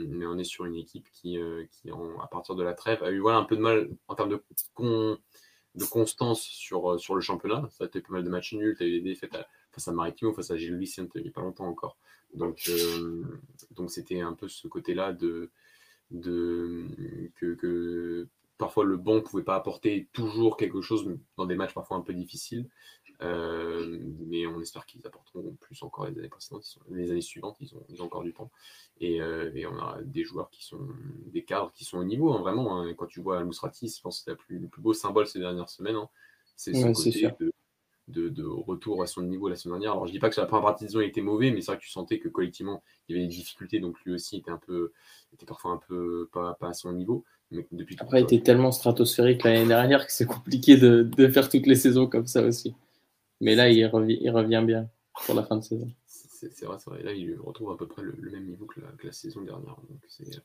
mais on est sur une équipe qui, qui à partir de la trêve, a eu voilà, un peu de mal en termes de, de constance sur, sur le championnat. Ça a été pas mal de matchs nuls, tu eu des défaites face à Maritimo, face à Gilles Vicente il n'y a pas longtemps encore. Donc, euh, donc c'était un peu ce côté-là de, de que, parfois le bon ne pouvait pas apporter toujours quelque chose dans des matchs parfois un peu difficiles. Euh, mais on espère qu'ils apporteront plus encore les années précédentes. les années suivantes, ils ont, ils ont, encore du temps. Et, euh, et, on a des joueurs qui sont des cadres qui sont au niveau, hein, vraiment. Hein. Quand tu vois Al-Mousrati, je pense que c'est le plus beau symbole ces dernières semaines. Hein. C'est ce côté de, de, retour à son niveau la semaine dernière. Alors je dis pas que sur la première partie de saison il était mauvais, mais c'est vrai que tu sentais que collectivement il y avait des difficultés, donc lui aussi était un peu, était parfois un peu pas, pas à son niveau. Depuis Après, il était tellement stratosphérique l'année dernière que c'est compliqué de, de, faire toutes les saisons comme ça aussi. Mais là, il revient, il revient bien pour la fin de saison. C'est vrai, c'est vrai. Là, il retrouve à peu près le, même niveau que la, saison dernière.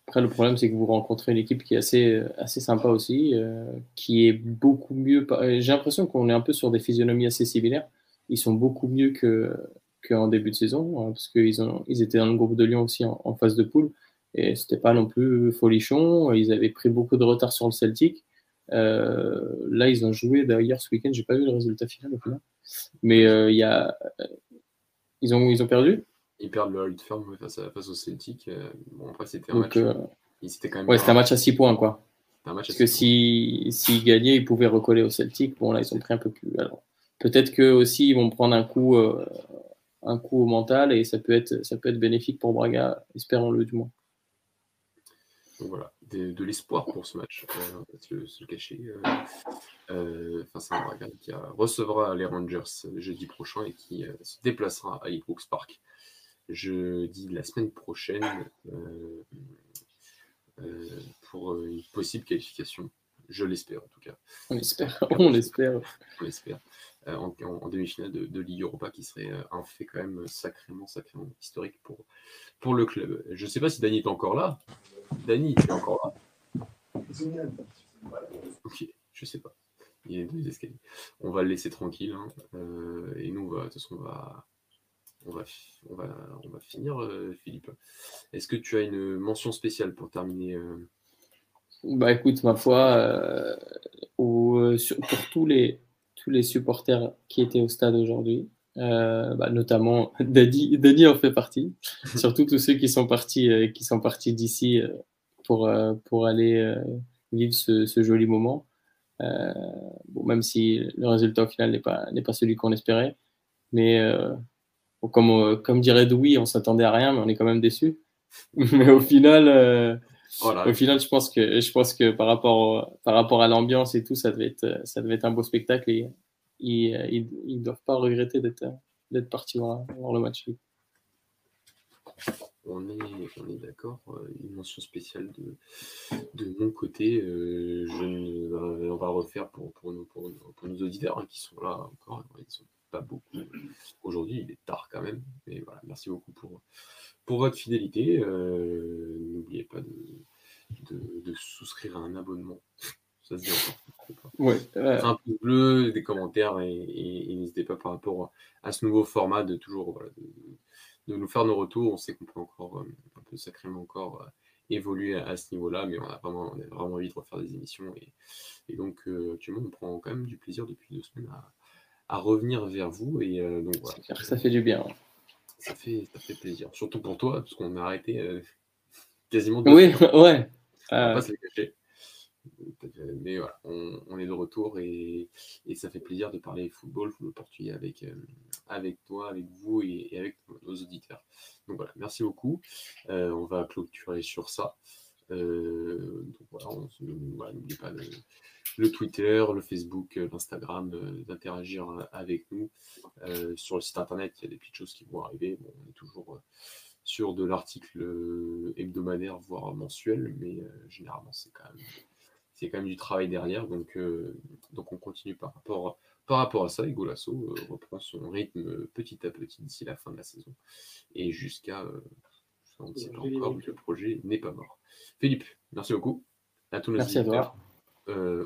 Après, le problème, c'est que vous rencontrez une équipe qui est assez, assez sympa aussi, euh, qui est beaucoup mieux. J'ai l'impression qu'on est un peu sur des physionomies assez similaires. Ils sont beaucoup mieux qu'en début de saison, hein, parce qu'ils ils étaient dans le groupe de Lyon aussi en, phase de poule. Et c'était pas non plus folichon. Ils avaient pris beaucoup de retard sur le Celtic. Euh, là, ils ont joué d'ailleurs ce week-end. J'ai pas vu le résultat final au final. Mais euh, y a ils ont, ils ont perdu Ils perdent le Hold Firm face, face au Celtic. Euh, bon, après, c'était un match. Euh, c'était quand même ouais, c'était un match à 6 points, quoi. Parce que s'ils si, gagnaient, ils pouvaient recoller au Celtic. Bon, là, ils ont pris un peu plus. Alors, peut-être qu'eux aussi, ils vont prendre un coup, euh, un coup au mental et ça peut, être, ça peut être bénéfique pour Braga, espérons-le du moins. Donc voilà, de, l'espoir pour ce match, euh, se, le cacher. Euh, face à Braga qui recevra les Rangers jeudi prochain et qui euh, se déplacera à Ibrox Park jeudi la semaine prochaine euh, pour une possible qualification. Je l'espère en tout cas. On espère, on l'espère. On l'espère. En, demi-finale de, de, Ligue Europa qui serait un fait quand même sacrément, sacrément historique pour, pour le club. Je ne sais pas si Dany est encore là. Dany, tu es encore là Ok, je sais pas. Il y a deux escaliers. On va le laisser tranquille. Hein. Euh, et nous, de toute façon, on va, on va, on va, on va finir, euh, Philippe. Est-ce que tu as une mention spéciale pour terminer euh? Bah écoute, ma foi, pour tous les, tous les supporters qui étaient au stade aujourd'hui, bah, notamment Dadi, en fait partie, surtout tous ceux qui sont partis, qui sont partis d'ici pour, pour aller vivre ce, ce, joli moment. Euh, bon, même si le résultat au final n'est pas, n'est pas celui qu'on espérait. Mais euh, comme, euh, comme dirait Doui, on s'attendait à rien, mais on est quand même déçu. mais au final, au final, je pense que, je pense que par, rapport, par rapport à l'ambiance et tout, ça devait être, ça devait être un beau spectacle et ils ne doivent pas regretter d'être, d'être partis voir, le match on est, d'accord. Euh, une mention spéciale de, de mon côté. Euh, je on va refaire pour, pour, nos, pour, nos auditeurs hein, qui sont là encore. Ils ne sont pas beaucoup aujourd'hui. Il est tard quand même. Mais voilà, merci beaucoup pour, votre fidélité. Euh, n'oubliez pas de, de, souscrire à un abonnement. Ça se dit encore. Ouais, Un pouce bleu, des commentaires et, n'hésitez pas par rapport à ce nouveau format de toujours voilà, de, de nous faire nos retours. On sait qu'on peut encore, euh, un peu sacrément encore euh, évoluer à, ce niveau-là, mais on a, vraiment, on a vraiment envie de refaire des émissions. Et, et donc, euh, actuellement, on prend quand même du plaisir depuis deux semaines à, à revenir vers vous. Et donc, voilà. Ça fait du bien. Ça fait, ça fait plaisir. Surtout pour toi, parce qu'on a arrêté quasiment. Oui, ouais. On va pas se les cacher. Mais voilà, on, est de retour et, ça fait plaisir de parler football, football portugais avec, euh, toi, avec vous et, avec nos auditeurs. Donc voilà, merci beaucoup. Euh, on va clôturer sur ça. Euh, n'oubliez pas le, Twitter, le Facebook, l'Instagram, d'interagir avec nous. sur le site internet, il y a des petites choses qui vont arriver. on est toujours sur de l'article hebdomadaire, voire mensuel, mais généralement c'est quand même il y a quand même du travail derrière. Donc, euh, donc on continue par rapport, par rapport à ça. Et Golasso euh, reprend son rythme petit à petit d'ici la fin de la saison. Et jusqu'à. Euh, on ne sait pas encore, le projet n'est pas mort. Philippe, merci beaucoup. À tous nos merci à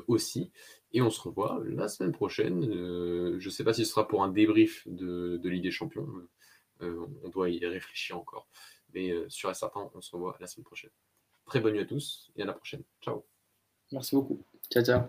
aussi. Et on se revoit la semaine prochaine. je ne sais pas si ce sera pour un débrief de, de Ligue des Champions. on doit y réfléchir encore. Mais sur un certain, on se revoit la semaine prochaine. Très bonne nuit à tous et à la prochaine. Ciao. Merci beaucoup. Ciao, ciao.